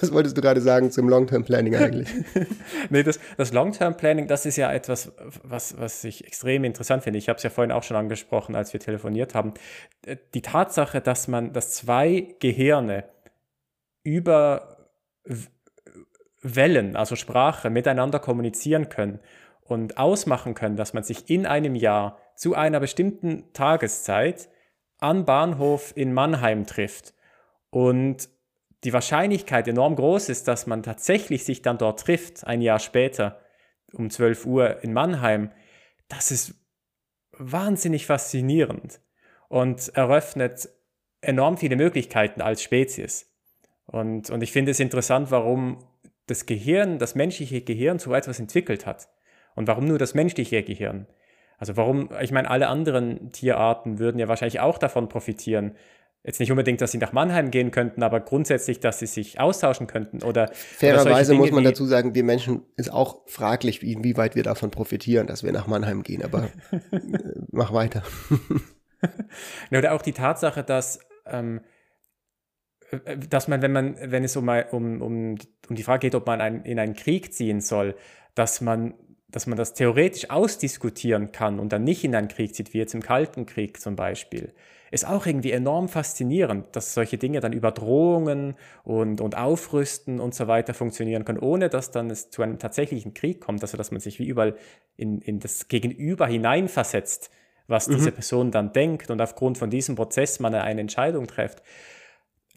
was wolltest du gerade sagen zum Long-Term-Planning eigentlich? nee, das, das Long-Term-Planning, das ist ja etwas, was, was ich extrem interessant finde. Ich habe es ja vorhin auch schon angesprochen, als wir telefoniert haben. Die Tatsache, dass man, dass zwei Gehirne über Wellen, also Sprache, miteinander kommunizieren können und ausmachen können, dass man sich in einem Jahr zu einer bestimmten Tageszeit am Bahnhof in Mannheim trifft und die Wahrscheinlichkeit enorm groß ist, dass man tatsächlich sich dann dort trifft, ein Jahr später, um 12 Uhr in Mannheim, das ist wahnsinnig faszinierend und eröffnet enorm viele Möglichkeiten als Spezies. Und, und ich finde es interessant, warum das Gehirn, das menschliche Gehirn so etwas entwickelt hat. Und warum nur das menschliche Gehirn? Also warum, ich meine, alle anderen Tierarten würden ja wahrscheinlich auch davon profitieren. Jetzt nicht unbedingt, dass sie nach Mannheim gehen könnten, aber grundsätzlich, dass sie sich austauschen könnten oder. Fairerweise muss man dazu sagen, wir Menschen ist auch fraglich, inwieweit wir davon profitieren, dass wir nach Mannheim gehen, aber äh, mach weiter. oder auch die Tatsache, dass ähm, äh, dass man, wenn man, wenn es um, um, um, um die Frage geht, ob man ein, in einen Krieg ziehen soll, dass man, dass man das theoretisch ausdiskutieren kann und dann nicht in einen Krieg zieht, wie jetzt im Kalten Krieg zum Beispiel, ist auch irgendwie enorm faszinierend, dass solche Dinge dann über Drohungen und, und Aufrüsten und so weiter funktionieren können, ohne dass dann es zu einem tatsächlichen Krieg kommt, also dass man sich wie überall in, in das Gegenüber hineinversetzt, was mhm. diese Person dann denkt und aufgrund von diesem Prozess man eine Entscheidung trifft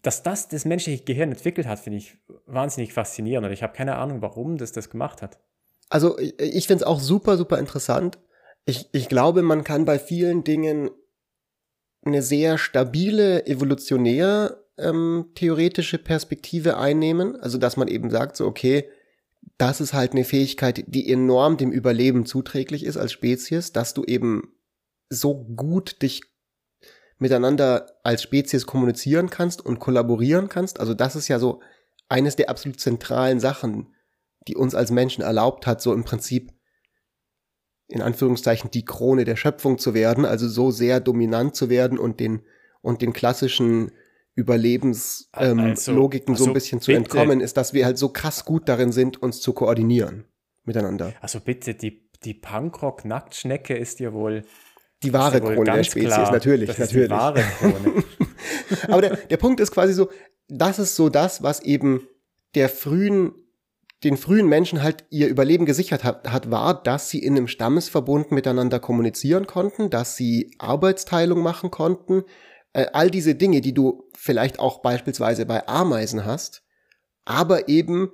dass das das menschliche Gehirn entwickelt hat, finde ich wahnsinnig faszinierend. Und ich habe keine Ahnung, warum das das gemacht hat. Also ich, finde es auch super, super interessant. Ich, ich glaube, man kann bei vielen Dingen eine sehr stabile, evolutionär ähm, theoretische Perspektive einnehmen. Also dass man eben sagt, so okay, das ist halt eine Fähigkeit, die enorm dem Überleben zuträglich ist als Spezies, dass du eben so gut dich miteinander als Spezies kommunizieren kannst und kollaborieren kannst. Also das ist ja so eines der absolut zentralen Sachen, die uns als Menschen erlaubt hat, so im Prinzip in Anführungszeichen die Krone der Schöpfung zu werden, also so sehr dominant zu werden und den und den klassischen Überlebenslogiken ähm, also, also so ein bisschen zu bitte. entkommen, ist, dass wir halt so krass gut darin sind, uns zu koordinieren miteinander. Also bitte, die, die Punkrock-Nacktschnecke ist ja wohl die wahre Krone der Spezies, klar. natürlich, natürlich. Aber der, der Punkt ist quasi so, das ist so das, was eben der frühen, den frühen Menschen halt ihr Überleben gesichert hat, hat, war, dass sie in einem Stammesverbund miteinander kommunizieren konnten, dass sie Arbeitsteilung machen konnten, äh, all diese Dinge, die du vielleicht auch beispielsweise bei Ameisen hast, aber eben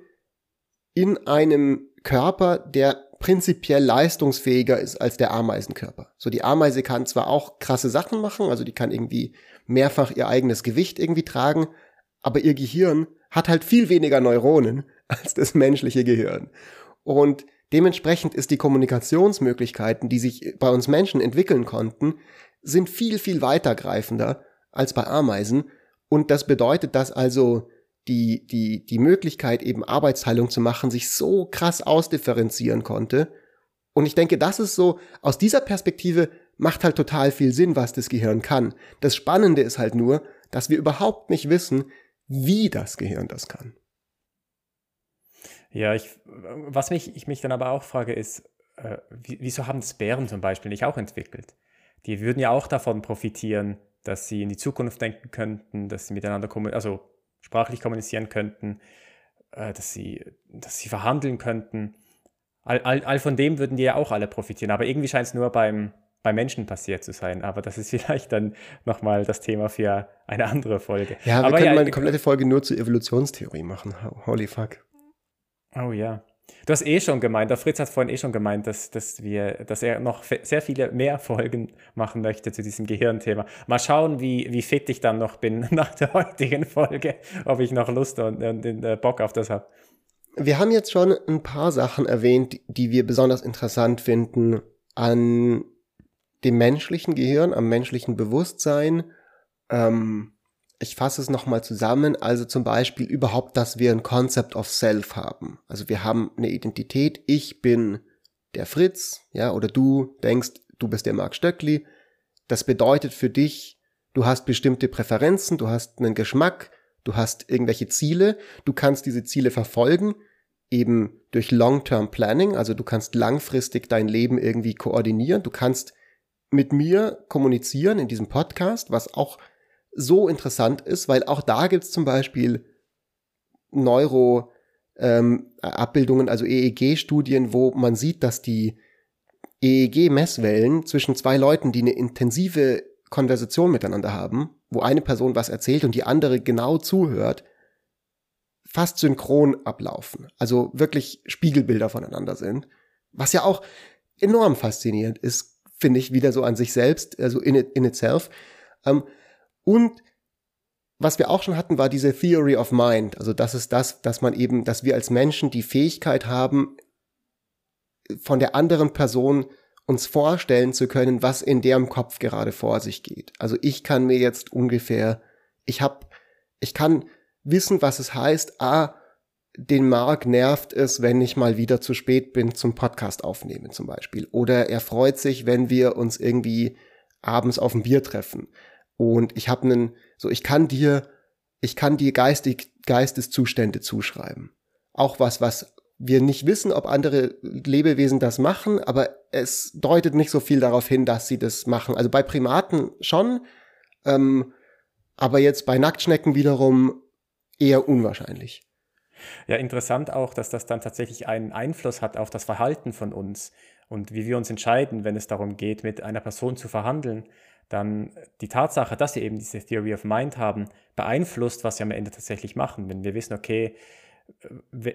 in einem Körper, der prinzipiell leistungsfähiger ist als der Ameisenkörper. So die Ameise kann zwar auch krasse Sachen machen, also die kann irgendwie mehrfach ihr eigenes Gewicht irgendwie tragen, aber ihr Gehirn hat halt viel weniger Neuronen als das menschliche Gehirn. Und dementsprechend ist die Kommunikationsmöglichkeiten, die sich bei uns Menschen entwickeln konnten, sind viel, viel weitergreifender als bei Ameisen. Und das bedeutet, dass also die, die, die Möglichkeit, eben Arbeitsteilung zu machen, sich so krass ausdifferenzieren konnte. Und ich denke, das ist so, aus dieser Perspektive macht halt total viel Sinn, was das Gehirn kann. Das Spannende ist halt nur, dass wir überhaupt nicht wissen, wie das Gehirn das kann. Ja, ich, was mich, ich mich dann aber auch frage, ist, äh, wieso haben das Bären zum Beispiel nicht auch entwickelt? Die würden ja auch davon profitieren, dass sie in die Zukunft denken könnten, dass sie miteinander kommen, also sprachlich kommunizieren könnten, äh, dass, sie, dass sie verhandeln könnten. All, all, all von dem würden die ja auch alle profitieren. Aber irgendwie scheint es nur beim, beim Menschen passiert zu sein. Aber das ist vielleicht dann nochmal das Thema für eine andere Folge. Ja, wir Aber können ja, mal eine komplette Folge nur zur Evolutionstheorie machen. Holy fuck. Oh ja. Du hast eh schon gemeint, der Fritz hat vorhin eh schon gemeint, dass, dass, wir, dass er noch sehr viele mehr Folgen machen möchte zu diesem Gehirnthema. Mal schauen, wie, wie fit ich dann noch bin nach der heutigen Folge, ob ich noch Lust und, und, und äh, Bock auf das habe. Wir haben jetzt schon ein paar Sachen erwähnt, die wir besonders interessant finden an dem menschlichen Gehirn, am menschlichen Bewusstsein. Ähm, ich fasse es nochmal zusammen, also zum Beispiel überhaupt, dass wir ein Concept of Self haben. Also wir haben eine Identität, ich bin der Fritz, ja, oder du denkst, du bist der Marc Stöckli. Das bedeutet für dich, du hast bestimmte Präferenzen, du hast einen Geschmack, du hast irgendwelche Ziele, du kannst diese Ziele verfolgen, eben durch Long-Term Planning, also du kannst langfristig dein Leben irgendwie koordinieren, du kannst mit mir kommunizieren in diesem Podcast, was auch so interessant ist, weil auch da gibt es zum Beispiel Neuro ähm, Abbildungen, also EEG-Studien, wo man sieht, dass die EEG-Messwellen zwischen zwei Leuten, die eine intensive Konversation miteinander haben, wo eine Person was erzählt und die andere genau zuhört, fast synchron ablaufen. Also wirklich Spiegelbilder voneinander sind. Was ja auch enorm faszinierend ist finde ich, wieder so an sich selbst, also in, it, in itself. Ähm, und was wir auch schon hatten, war diese Theory of Mind. Also das ist das, dass man eben, dass wir als Menschen die Fähigkeit haben, von der anderen Person uns vorstellen zu können, was in deren Kopf gerade vor sich geht. Also ich kann mir jetzt ungefähr, ich habe, ich kann wissen, was es heißt, ah, den Mark nervt es, wenn ich mal wieder zu spät bin zum Podcast aufnehmen zum Beispiel. Oder er freut sich, wenn wir uns irgendwie abends auf ein Bier treffen. Und ich habe einen, so ich kann dir, ich kann dir geistig, Geisteszustände zuschreiben. Auch was, was wir nicht wissen, ob andere Lebewesen das machen, aber es deutet nicht so viel darauf hin, dass sie das machen. Also bei Primaten schon, ähm, aber jetzt bei Nacktschnecken wiederum eher unwahrscheinlich. Ja, interessant auch, dass das dann tatsächlich einen Einfluss hat auf das Verhalten von uns und wie wir uns entscheiden, wenn es darum geht, mit einer Person zu verhandeln. Dann die Tatsache, dass wir eben diese Theory of Mind haben, beeinflusst, was wir am Ende tatsächlich machen. Wenn wir wissen, okay,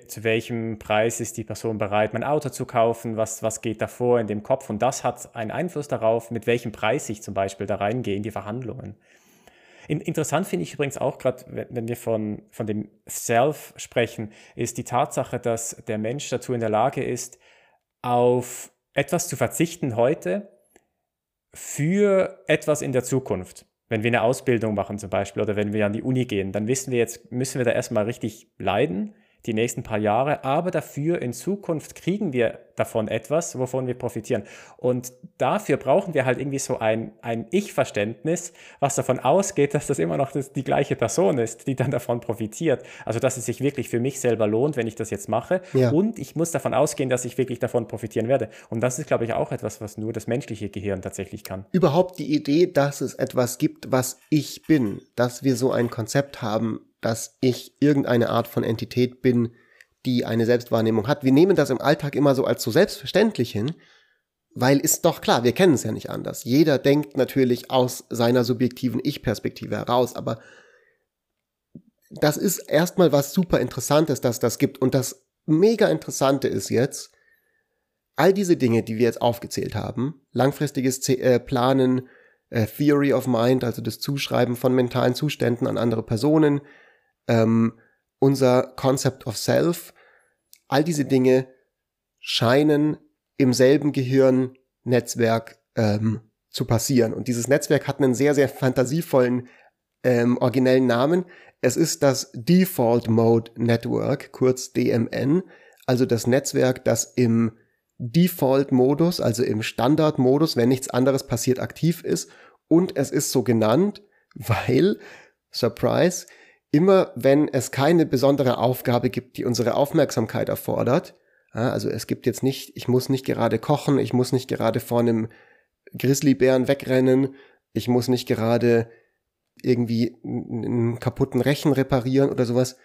zu welchem Preis ist die Person bereit, mein Auto zu kaufen, was, was geht davor in dem Kopf und das hat einen Einfluss darauf, mit welchem Preis ich zum Beispiel da reingehe in die Verhandlungen. Interessant finde ich übrigens auch gerade, wenn wir von, von dem Self sprechen, ist die Tatsache, dass der Mensch dazu in der Lage ist, auf etwas zu verzichten heute für etwas in der Zukunft. Wenn wir eine Ausbildung machen zum Beispiel oder wenn wir an die Uni gehen, dann wissen wir jetzt, müssen wir da erstmal richtig leiden die nächsten paar Jahre, aber dafür in Zukunft kriegen wir davon etwas, wovon wir profitieren. Und dafür brauchen wir halt irgendwie so ein, ein Ich-Verständnis, was davon ausgeht, dass das immer noch das, die gleiche Person ist, die dann davon profitiert. Also, dass es sich wirklich für mich selber lohnt, wenn ich das jetzt mache. Ja. Und ich muss davon ausgehen, dass ich wirklich davon profitieren werde. Und das ist, glaube ich, auch etwas, was nur das menschliche Gehirn tatsächlich kann. Überhaupt die Idee, dass es etwas gibt, was ich bin, dass wir so ein Konzept haben, dass ich irgendeine Art von Entität bin, die eine Selbstwahrnehmung hat. Wir nehmen das im Alltag immer so als so selbstverständlich hin, weil ist doch klar, wir kennen es ja nicht anders. Jeder denkt natürlich aus seiner subjektiven Ich-Perspektive heraus, aber das ist erstmal was super Interessantes, dass das gibt. Und das mega Interessante ist jetzt, all diese Dinge, die wir jetzt aufgezählt haben, langfristiges äh, Planen, äh, Theory of Mind, also das Zuschreiben von mentalen Zuständen an andere Personen, ähm, unser Concept of Self, all diese Dinge scheinen im selben Gehirnnetzwerk ähm, zu passieren. Und dieses Netzwerk hat einen sehr, sehr fantasievollen, ähm, originellen Namen. Es ist das Default Mode Network, kurz DMN, also das Netzwerk, das im Default-Modus, also im Standard-Modus, wenn nichts anderes passiert, aktiv ist. Und es ist so genannt, weil, Surprise, immer wenn es keine besondere Aufgabe gibt, die unsere Aufmerksamkeit erfordert, also es gibt jetzt nicht, ich muss nicht gerade kochen, ich muss nicht gerade vor einem Grizzlybären wegrennen, ich muss nicht gerade irgendwie einen kaputten Rechen reparieren oder sowas,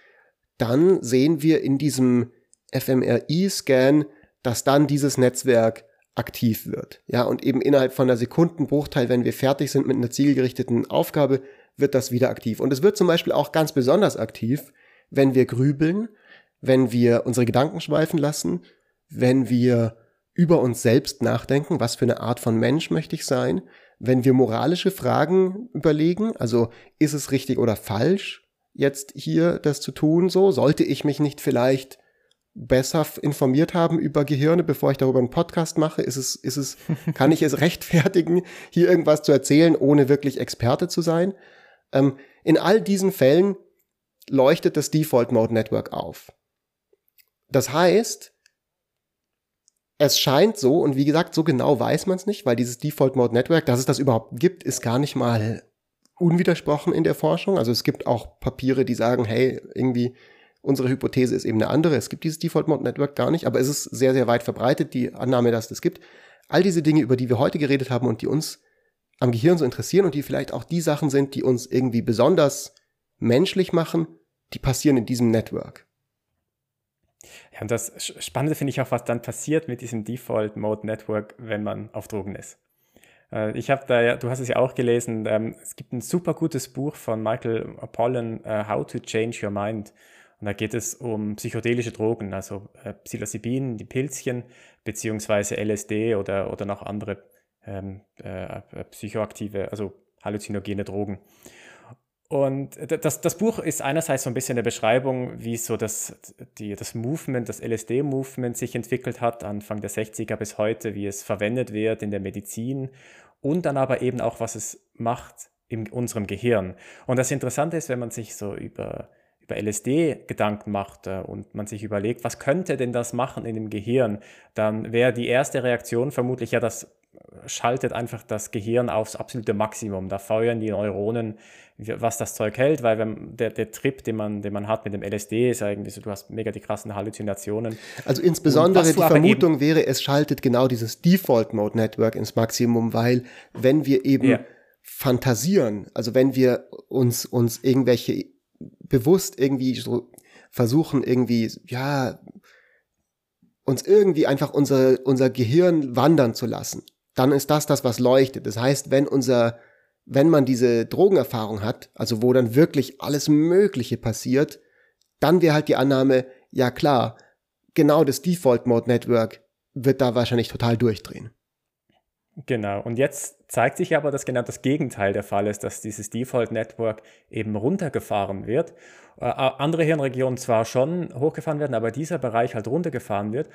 dann sehen wir in diesem fMRI-Scan, dass dann dieses Netzwerk aktiv wird. Ja, und eben innerhalb von einer Sekundenbruchteil, wenn wir fertig sind mit einer zielgerichteten Aufgabe, wird das wieder aktiv. Und es wird zum Beispiel auch ganz besonders aktiv, wenn wir grübeln, wenn wir unsere Gedanken schweifen lassen, wenn wir über uns selbst nachdenken, was für eine Art von Mensch möchte ich sein, wenn wir moralische Fragen überlegen, also ist es richtig oder falsch, jetzt hier das zu tun, so sollte ich mich nicht vielleicht besser informiert haben über Gehirne, bevor ich darüber einen Podcast mache? Ist es, ist es, kann ich es rechtfertigen, hier irgendwas zu erzählen, ohne wirklich Experte zu sein? Ähm, in all diesen Fällen leuchtet das Default Mode Network auf. Das heißt, es scheint so, und wie gesagt, so genau weiß man es nicht, weil dieses Default Mode Network, dass es das überhaupt gibt, ist gar nicht mal unwidersprochen in der Forschung. Also es gibt auch Papiere, die sagen, hey, irgendwie unsere Hypothese ist eben eine andere. Es gibt dieses Default Mode Network gar nicht, aber es ist sehr, sehr weit verbreitet, die Annahme, dass es das gibt. All diese Dinge, über die wir heute geredet haben und die uns am Gehirn so interessieren und die vielleicht auch die Sachen sind, die uns irgendwie besonders menschlich machen, die passieren in diesem Network. Ja, und das Spannende finde ich auch, was dann passiert mit diesem Default Mode Network, wenn man auf Drogen ist. Äh, ich habe da ja, du hast es ja auch gelesen, ähm, es gibt ein super gutes Buch von Michael Pollan, äh, How to Change Your Mind. Und da geht es um psychedelische Drogen, also äh, Psilocybin, die Pilzchen, beziehungsweise LSD oder, oder noch andere ähm, äh, psychoaktive, also halluzinogene Drogen. Und das, das Buch ist einerseits so ein bisschen eine Beschreibung, wie so das, die, das Movement, das LSD-Movement sich entwickelt hat, Anfang der 60er bis heute, wie es verwendet wird in der Medizin und dann aber eben auch, was es macht in unserem Gehirn. Und das Interessante ist, wenn man sich so über, über LSD Gedanken macht äh, und man sich überlegt, was könnte denn das machen in dem Gehirn, dann wäre die erste Reaktion vermutlich ja, das schaltet einfach das Gehirn aufs absolute Maximum. Da feuern die Neuronen, was das Zeug hält, weil wenn der, der Trip, den man, den man hat mit dem LSD, ist eigentlich so, du hast mega die krassen Halluzinationen. Also insbesondere die Vermutung wäre, es schaltet genau dieses Default Mode Network ins Maximum, weil wenn wir eben ja. fantasieren, also wenn wir uns, uns irgendwelche bewusst irgendwie so versuchen, irgendwie, ja, uns irgendwie einfach unser, unser Gehirn wandern zu lassen dann ist das das, was leuchtet. Das heißt, wenn unser, wenn man diese Drogenerfahrung hat, also wo dann wirklich alles Mögliche passiert, dann wäre halt die Annahme, ja klar, genau das Default Mode Network wird da wahrscheinlich total durchdrehen. Genau, und jetzt zeigt sich aber, dass genau das Gegenteil der Fall ist, dass dieses Default Network eben runtergefahren wird. Äh, andere Hirnregionen zwar schon hochgefahren werden, aber dieser Bereich halt runtergefahren wird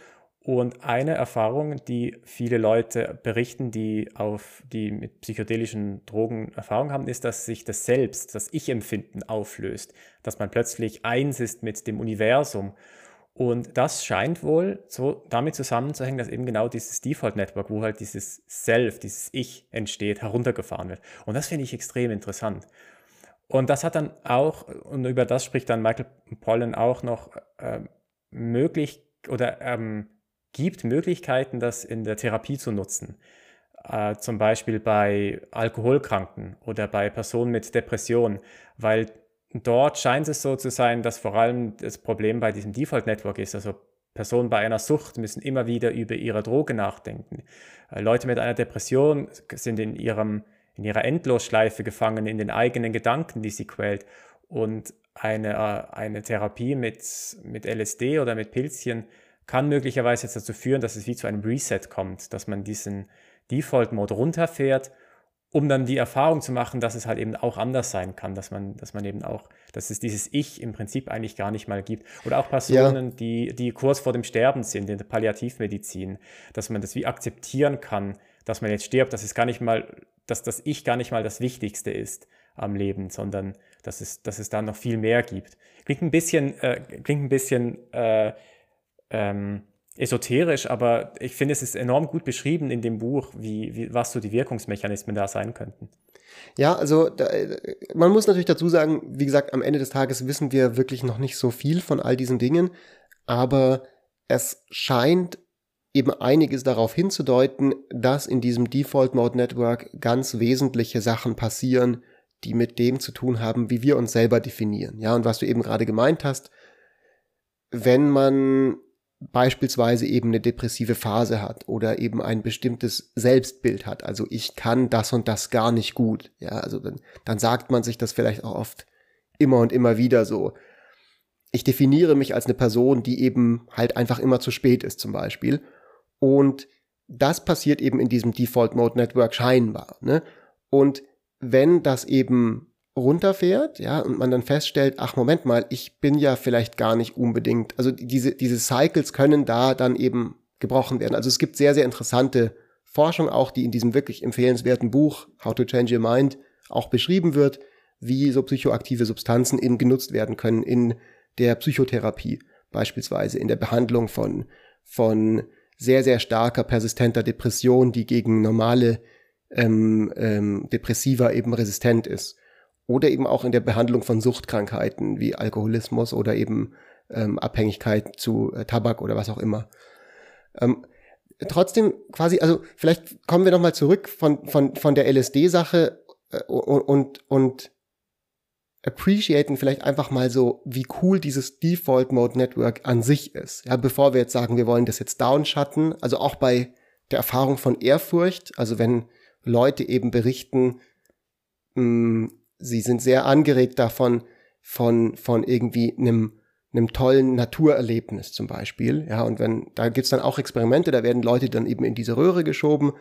und eine Erfahrung, die viele Leute berichten, die auf die mit psychedelischen Drogen Erfahrung haben, ist, dass sich das Selbst, das Ich-Empfinden auflöst, dass man plötzlich eins ist mit dem Universum. Und das scheint wohl so damit zusammenzuhängen, dass eben genau dieses Default Network, wo halt dieses Self, dieses Ich entsteht, heruntergefahren wird. Und das finde ich extrem interessant. Und das hat dann auch, und über das spricht dann Michael Pollan auch noch äh, möglich oder ähm, gibt Möglichkeiten, das in der Therapie zu nutzen. Äh, zum Beispiel bei Alkoholkranken oder bei Personen mit Depression, weil dort scheint es so zu sein, dass vor allem das Problem bei diesem Default Network ist. Also Personen bei einer Sucht müssen immer wieder über ihre Droge nachdenken. Äh, Leute mit einer Depression sind in, ihrem, in ihrer Endlosschleife gefangen, in den eigenen Gedanken, die sie quält. Und eine, äh, eine Therapie mit, mit LSD oder mit Pilzchen kann möglicherweise jetzt dazu führen, dass es wie zu einem Reset kommt, dass man diesen Default-Mode runterfährt, um dann die Erfahrung zu machen, dass es halt eben auch anders sein kann, dass man, dass man eben auch, dass es dieses Ich im Prinzip eigentlich gar nicht mal gibt. Oder auch Personen, ja. die, die kurz vor dem Sterben sind in der Palliativmedizin, dass man das wie akzeptieren kann, dass man jetzt stirbt, dass es gar nicht mal, dass das Ich gar nicht mal das Wichtigste ist am Leben, sondern dass es, dass es da noch viel mehr gibt. Klingt ein bisschen, äh, klingt ein bisschen äh, ähm, esoterisch, aber ich finde, es ist enorm gut beschrieben in dem Buch, wie, wie, was so die Wirkungsmechanismen da sein könnten. Ja, also da, man muss natürlich dazu sagen, wie gesagt, am Ende des Tages wissen wir wirklich noch nicht so viel von all diesen Dingen, aber es scheint eben einiges darauf hinzudeuten, dass in diesem Default Mode Network ganz wesentliche Sachen passieren, die mit dem zu tun haben, wie wir uns selber definieren. Ja, und was du eben gerade gemeint hast, wenn man beispielsweise eben eine depressive Phase hat oder eben ein bestimmtes Selbstbild hat. Also ich kann das und das gar nicht gut. Ja, also dann, dann sagt man sich das vielleicht auch oft immer und immer wieder so. Ich definiere mich als eine Person, die eben halt einfach immer zu spät ist zum Beispiel. Und das passiert eben in diesem Default Mode Network scheinbar. Ne? Und wenn das eben runterfährt, ja, und man dann feststellt, ach Moment mal, ich bin ja vielleicht gar nicht unbedingt, also diese, diese Cycles können da dann eben gebrochen werden. Also es gibt sehr, sehr interessante Forschung auch, die in diesem wirklich empfehlenswerten Buch How to Change Your Mind auch beschrieben wird, wie so psychoaktive Substanzen eben genutzt werden können in der Psychotherapie, beispielsweise in der Behandlung von, von sehr, sehr starker, persistenter Depression, die gegen normale ähm, ähm, Depressiva eben resistent ist oder eben auch in der Behandlung von Suchtkrankheiten wie Alkoholismus oder eben ähm, Abhängigkeit zu äh, Tabak oder was auch immer. Ähm, trotzdem quasi, also vielleicht kommen wir nochmal zurück von, von, von der LSD-Sache äh, und, und, und appreciaten vielleicht einfach mal so, wie cool dieses Default Mode Network an sich ist. Ja, bevor wir jetzt sagen, wir wollen das jetzt downschatten, also auch bei der Erfahrung von Ehrfurcht, also wenn Leute eben berichten, mh, hm, sie sind sehr angeregt davon, von, von irgendwie einem, einem tollen Naturerlebnis zum Beispiel. Ja, und wenn, da gibt's dann auch Experimente, da werden Leute dann eben in diese Röhre geschoben,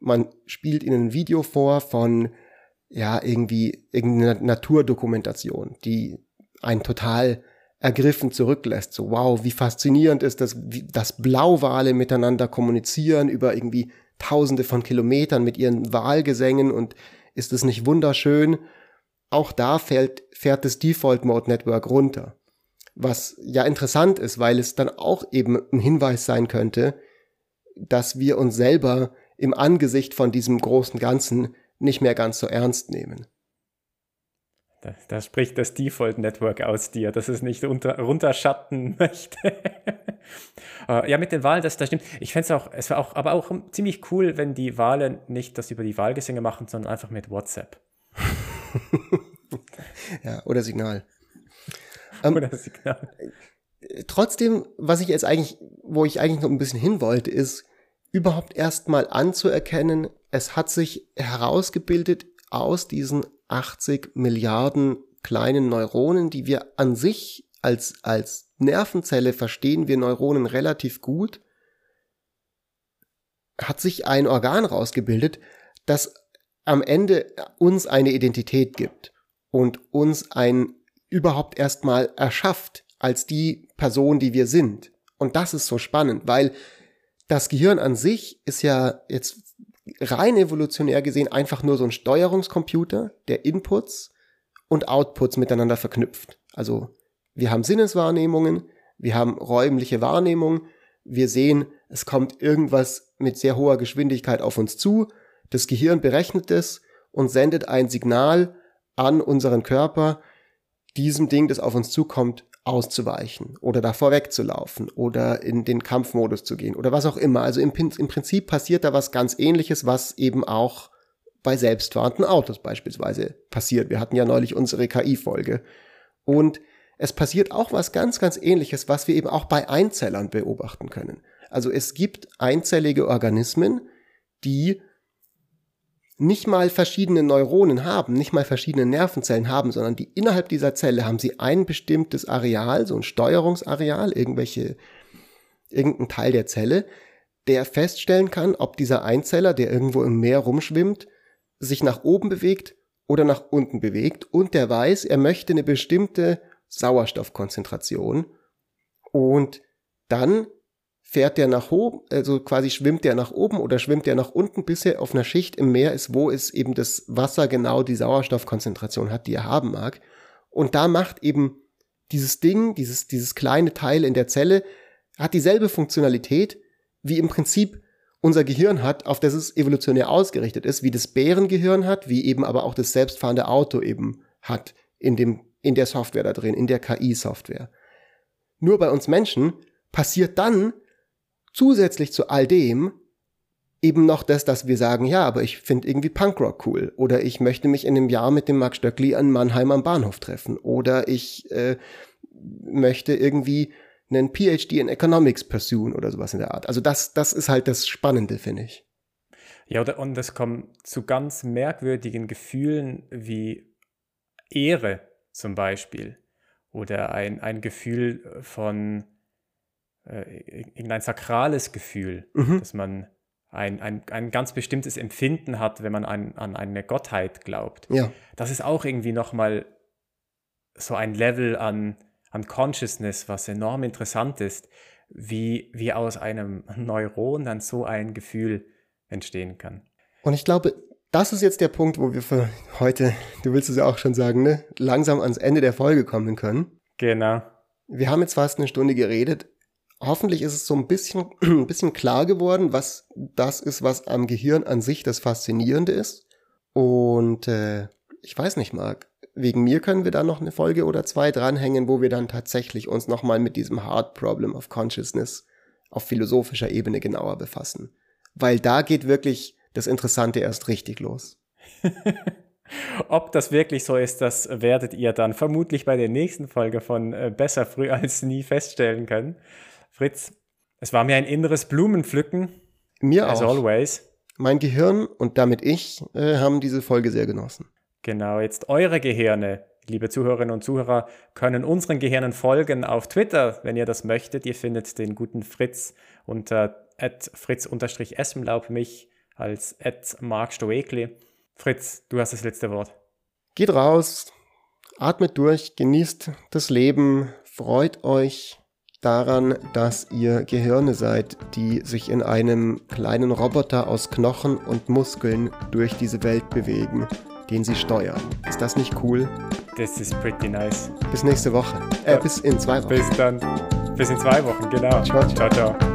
man spielt ihnen ein Video vor von, ja, irgendwie irgendeiner Naturdokumentation, die einen total ergriffen zurücklässt. So, wow, wie faszinierend ist das, wie, dass Blauwale miteinander kommunizieren über irgendwie tausende von Kilometern mit ihren Wahlgesängen und ist es nicht wunderschön? Auch da fällt, fährt das Default Mode Network runter. Was ja interessant ist, weil es dann auch eben ein Hinweis sein könnte, dass wir uns selber im Angesicht von diesem großen Ganzen nicht mehr ganz so ernst nehmen. Da, da spricht das Default Network aus dir, dass es nicht unter, runterschatten möchte. Äh, ja, mit den Wahlen, das, das stimmt. Ich fände es auch, es war auch, aber auch ziemlich cool, wenn die Wahlen nicht das über die Wahlgesänge machen, sondern einfach mit WhatsApp. ja, oder Signal. Ähm, oder Signal. Trotzdem, was ich jetzt eigentlich, wo ich eigentlich noch ein bisschen hin wollte, ist, überhaupt erstmal anzuerkennen, es hat sich herausgebildet aus diesen 80 Milliarden kleinen Neuronen, die wir an sich als, als Nervenzelle verstehen wir Neuronen relativ gut, hat sich ein Organ rausgebildet, das am Ende uns eine Identität gibt und uns ein überhaupt erstmal erschafft als die Person, die wir sind. Und das ist so spannend, weil das Gehirn an sich ist ja jetzt rein evolutionär gesehen einfach nur so ein Steuerungskomputer, der Inputs und Outputs miteinander verknüpft. Also wir haben Sinneswahrnehmungen, wir haben räumliche Wahrnehmung, wir sehen, es kommt irgendwas mit sehr hoher Geschwindigkeit auf uns zu, das Gehirn berechnet es und sendet ein Signal an unseren Körper, diesem Ding, das auf uns zukommt, auszuweichen oder davor wegzulaufen oder in den Kampfmodus zu gehen oder was auch immer. Also im, im Prinzip passiert da was ganz ähnliches, was eben auch bei selbstfahrenden Autos beispielsweise passiert. Wir hatten ja neulich unsere KI-Folge. Und es passiert auch was ganz, ganz ähnliches, was wir eben auch bei Einzellern beobachten können. Also es gibt einzellige Organismen, die nicht mal verschiedene Neuronen haben, nicht mal verschiedene Nervenzellen haben, sondern die innerhalb dieser Zelle haben sie ein bestimmtes Areal, so ein Steuerungsareal, irgendwelche, irgendein Teil der Zelle, der feststellen kann, ob dieser Einzeller, der irgendwo im Meer rumschwimmt, sich nach oben bewegt oder nach unten bewegt. Und der weiß, er möchte eine bestimmte Sauerstoffkonzentration. Und dann fährt der nach oben, also quasi schwimmt der nach oben oder schwimmt der nach unten, bis er auf einer Schicht im Meer ist, wo es eben das Wasser genau die Sauerstoffkonzentration hat, die er haben mag. Und da macht eben dieses Ding, dieses, dieses kleine Teil in der Zelle, hat dieselbe Funktionalität, wie im Prinzip unser Gehirn hat, auf das es evolutionär ausgerichtet ist, wie das Bärengehirn hat, wie eben aber auch das selbstfahrende Auto eben hat in dem, in der Software da drin, in der KI-Software. Nur bei uns Menschen passiert dann zusätzlich zu all dem eben noch das, dass wir sagen, ja, aber ich finde irgendwie Punkrock cool oder ich möchte mich in einem Jahr mit dem Mark Stöckli an Mannheim am Bahnhof treffen oder ich äh, möchte irgendwie einen PhD in Economics pursuen oder sowas in der Art. Also das, das ist halt das Spannende, finde ich. Ja, und es kommt zu ganz merkwürdigen Gefühlen wie Ehre zum Beispiel oder ein, ein Gefühl von irgendein sakrales Gefühl, mhm. dass man ein, ein, ein ganz bestimmtes Empfinden hat, wenn man an, an eine Gottheit glaubt. Ja. Das ist auch irgendwie nochmal so ein Level an, an Consciousness, was enorm interessant ist, wie, wie aus einem Neuron dann so ein Gefühl entstehen kann. Und ich glaube, das ist jetzt der Punkt, wo wir für heute, du willst es ja auch schon sagen, ne, langsam ans Ende der Folge kommen können. Genau. Wir haben jetzt fast eine Stunde geredet hoffentlich ist es so ein bisschen, ein bisschen klar geworden, was das ist, was am Gehirn an sich das Faszinierende ist. Und äh, ich weiß nicht, Marc, wegen mir können wir da noch eine Folge oder zwei dranhängen, wo wir dann tatsächlich uns nochmal mit diesem Hard Problem of Consciousness auf philosophischer Ebene genauer befassen. Weil da geht wirklich das Interessante erst richtig los. Ob das wirklich so ist, das werdet ihr dann vermutlich bei der nächsten Folge von äh, Besser früh als nie feststellen können. Fritz, es war mir ein inneres Blumenpflücken. Mir as auch. always. Mein Gehirn und damit ich äh, haben diese Folge sehr genossen. Genau, jetzt eure Gehirne, liebe Zuhörerinnen und Zuhörer, können unseren Gehirnen folgen auf Twitter, wenn ihr das möchtet. Ihr findet den guten Fritz unter fritz-esmlaub mich als Mark Stoekli. Fritz, du hast das letzte Wort. Geht raus, atmet durch, genießt das Leben, freut euch daran, dass ihr Gehirne seid, die sich in einem kleinen Roboter aus Knochen und Muskeln durch diese Welt bewegen, den sie steuern. Ist das nicht cool? Das ist pretty nice. Bis nächste Woche. Äh, bis in zwei Wochen. Bis dann. Bis in zwei Wochen, genau. Ciao, ciao. ciao, ciao.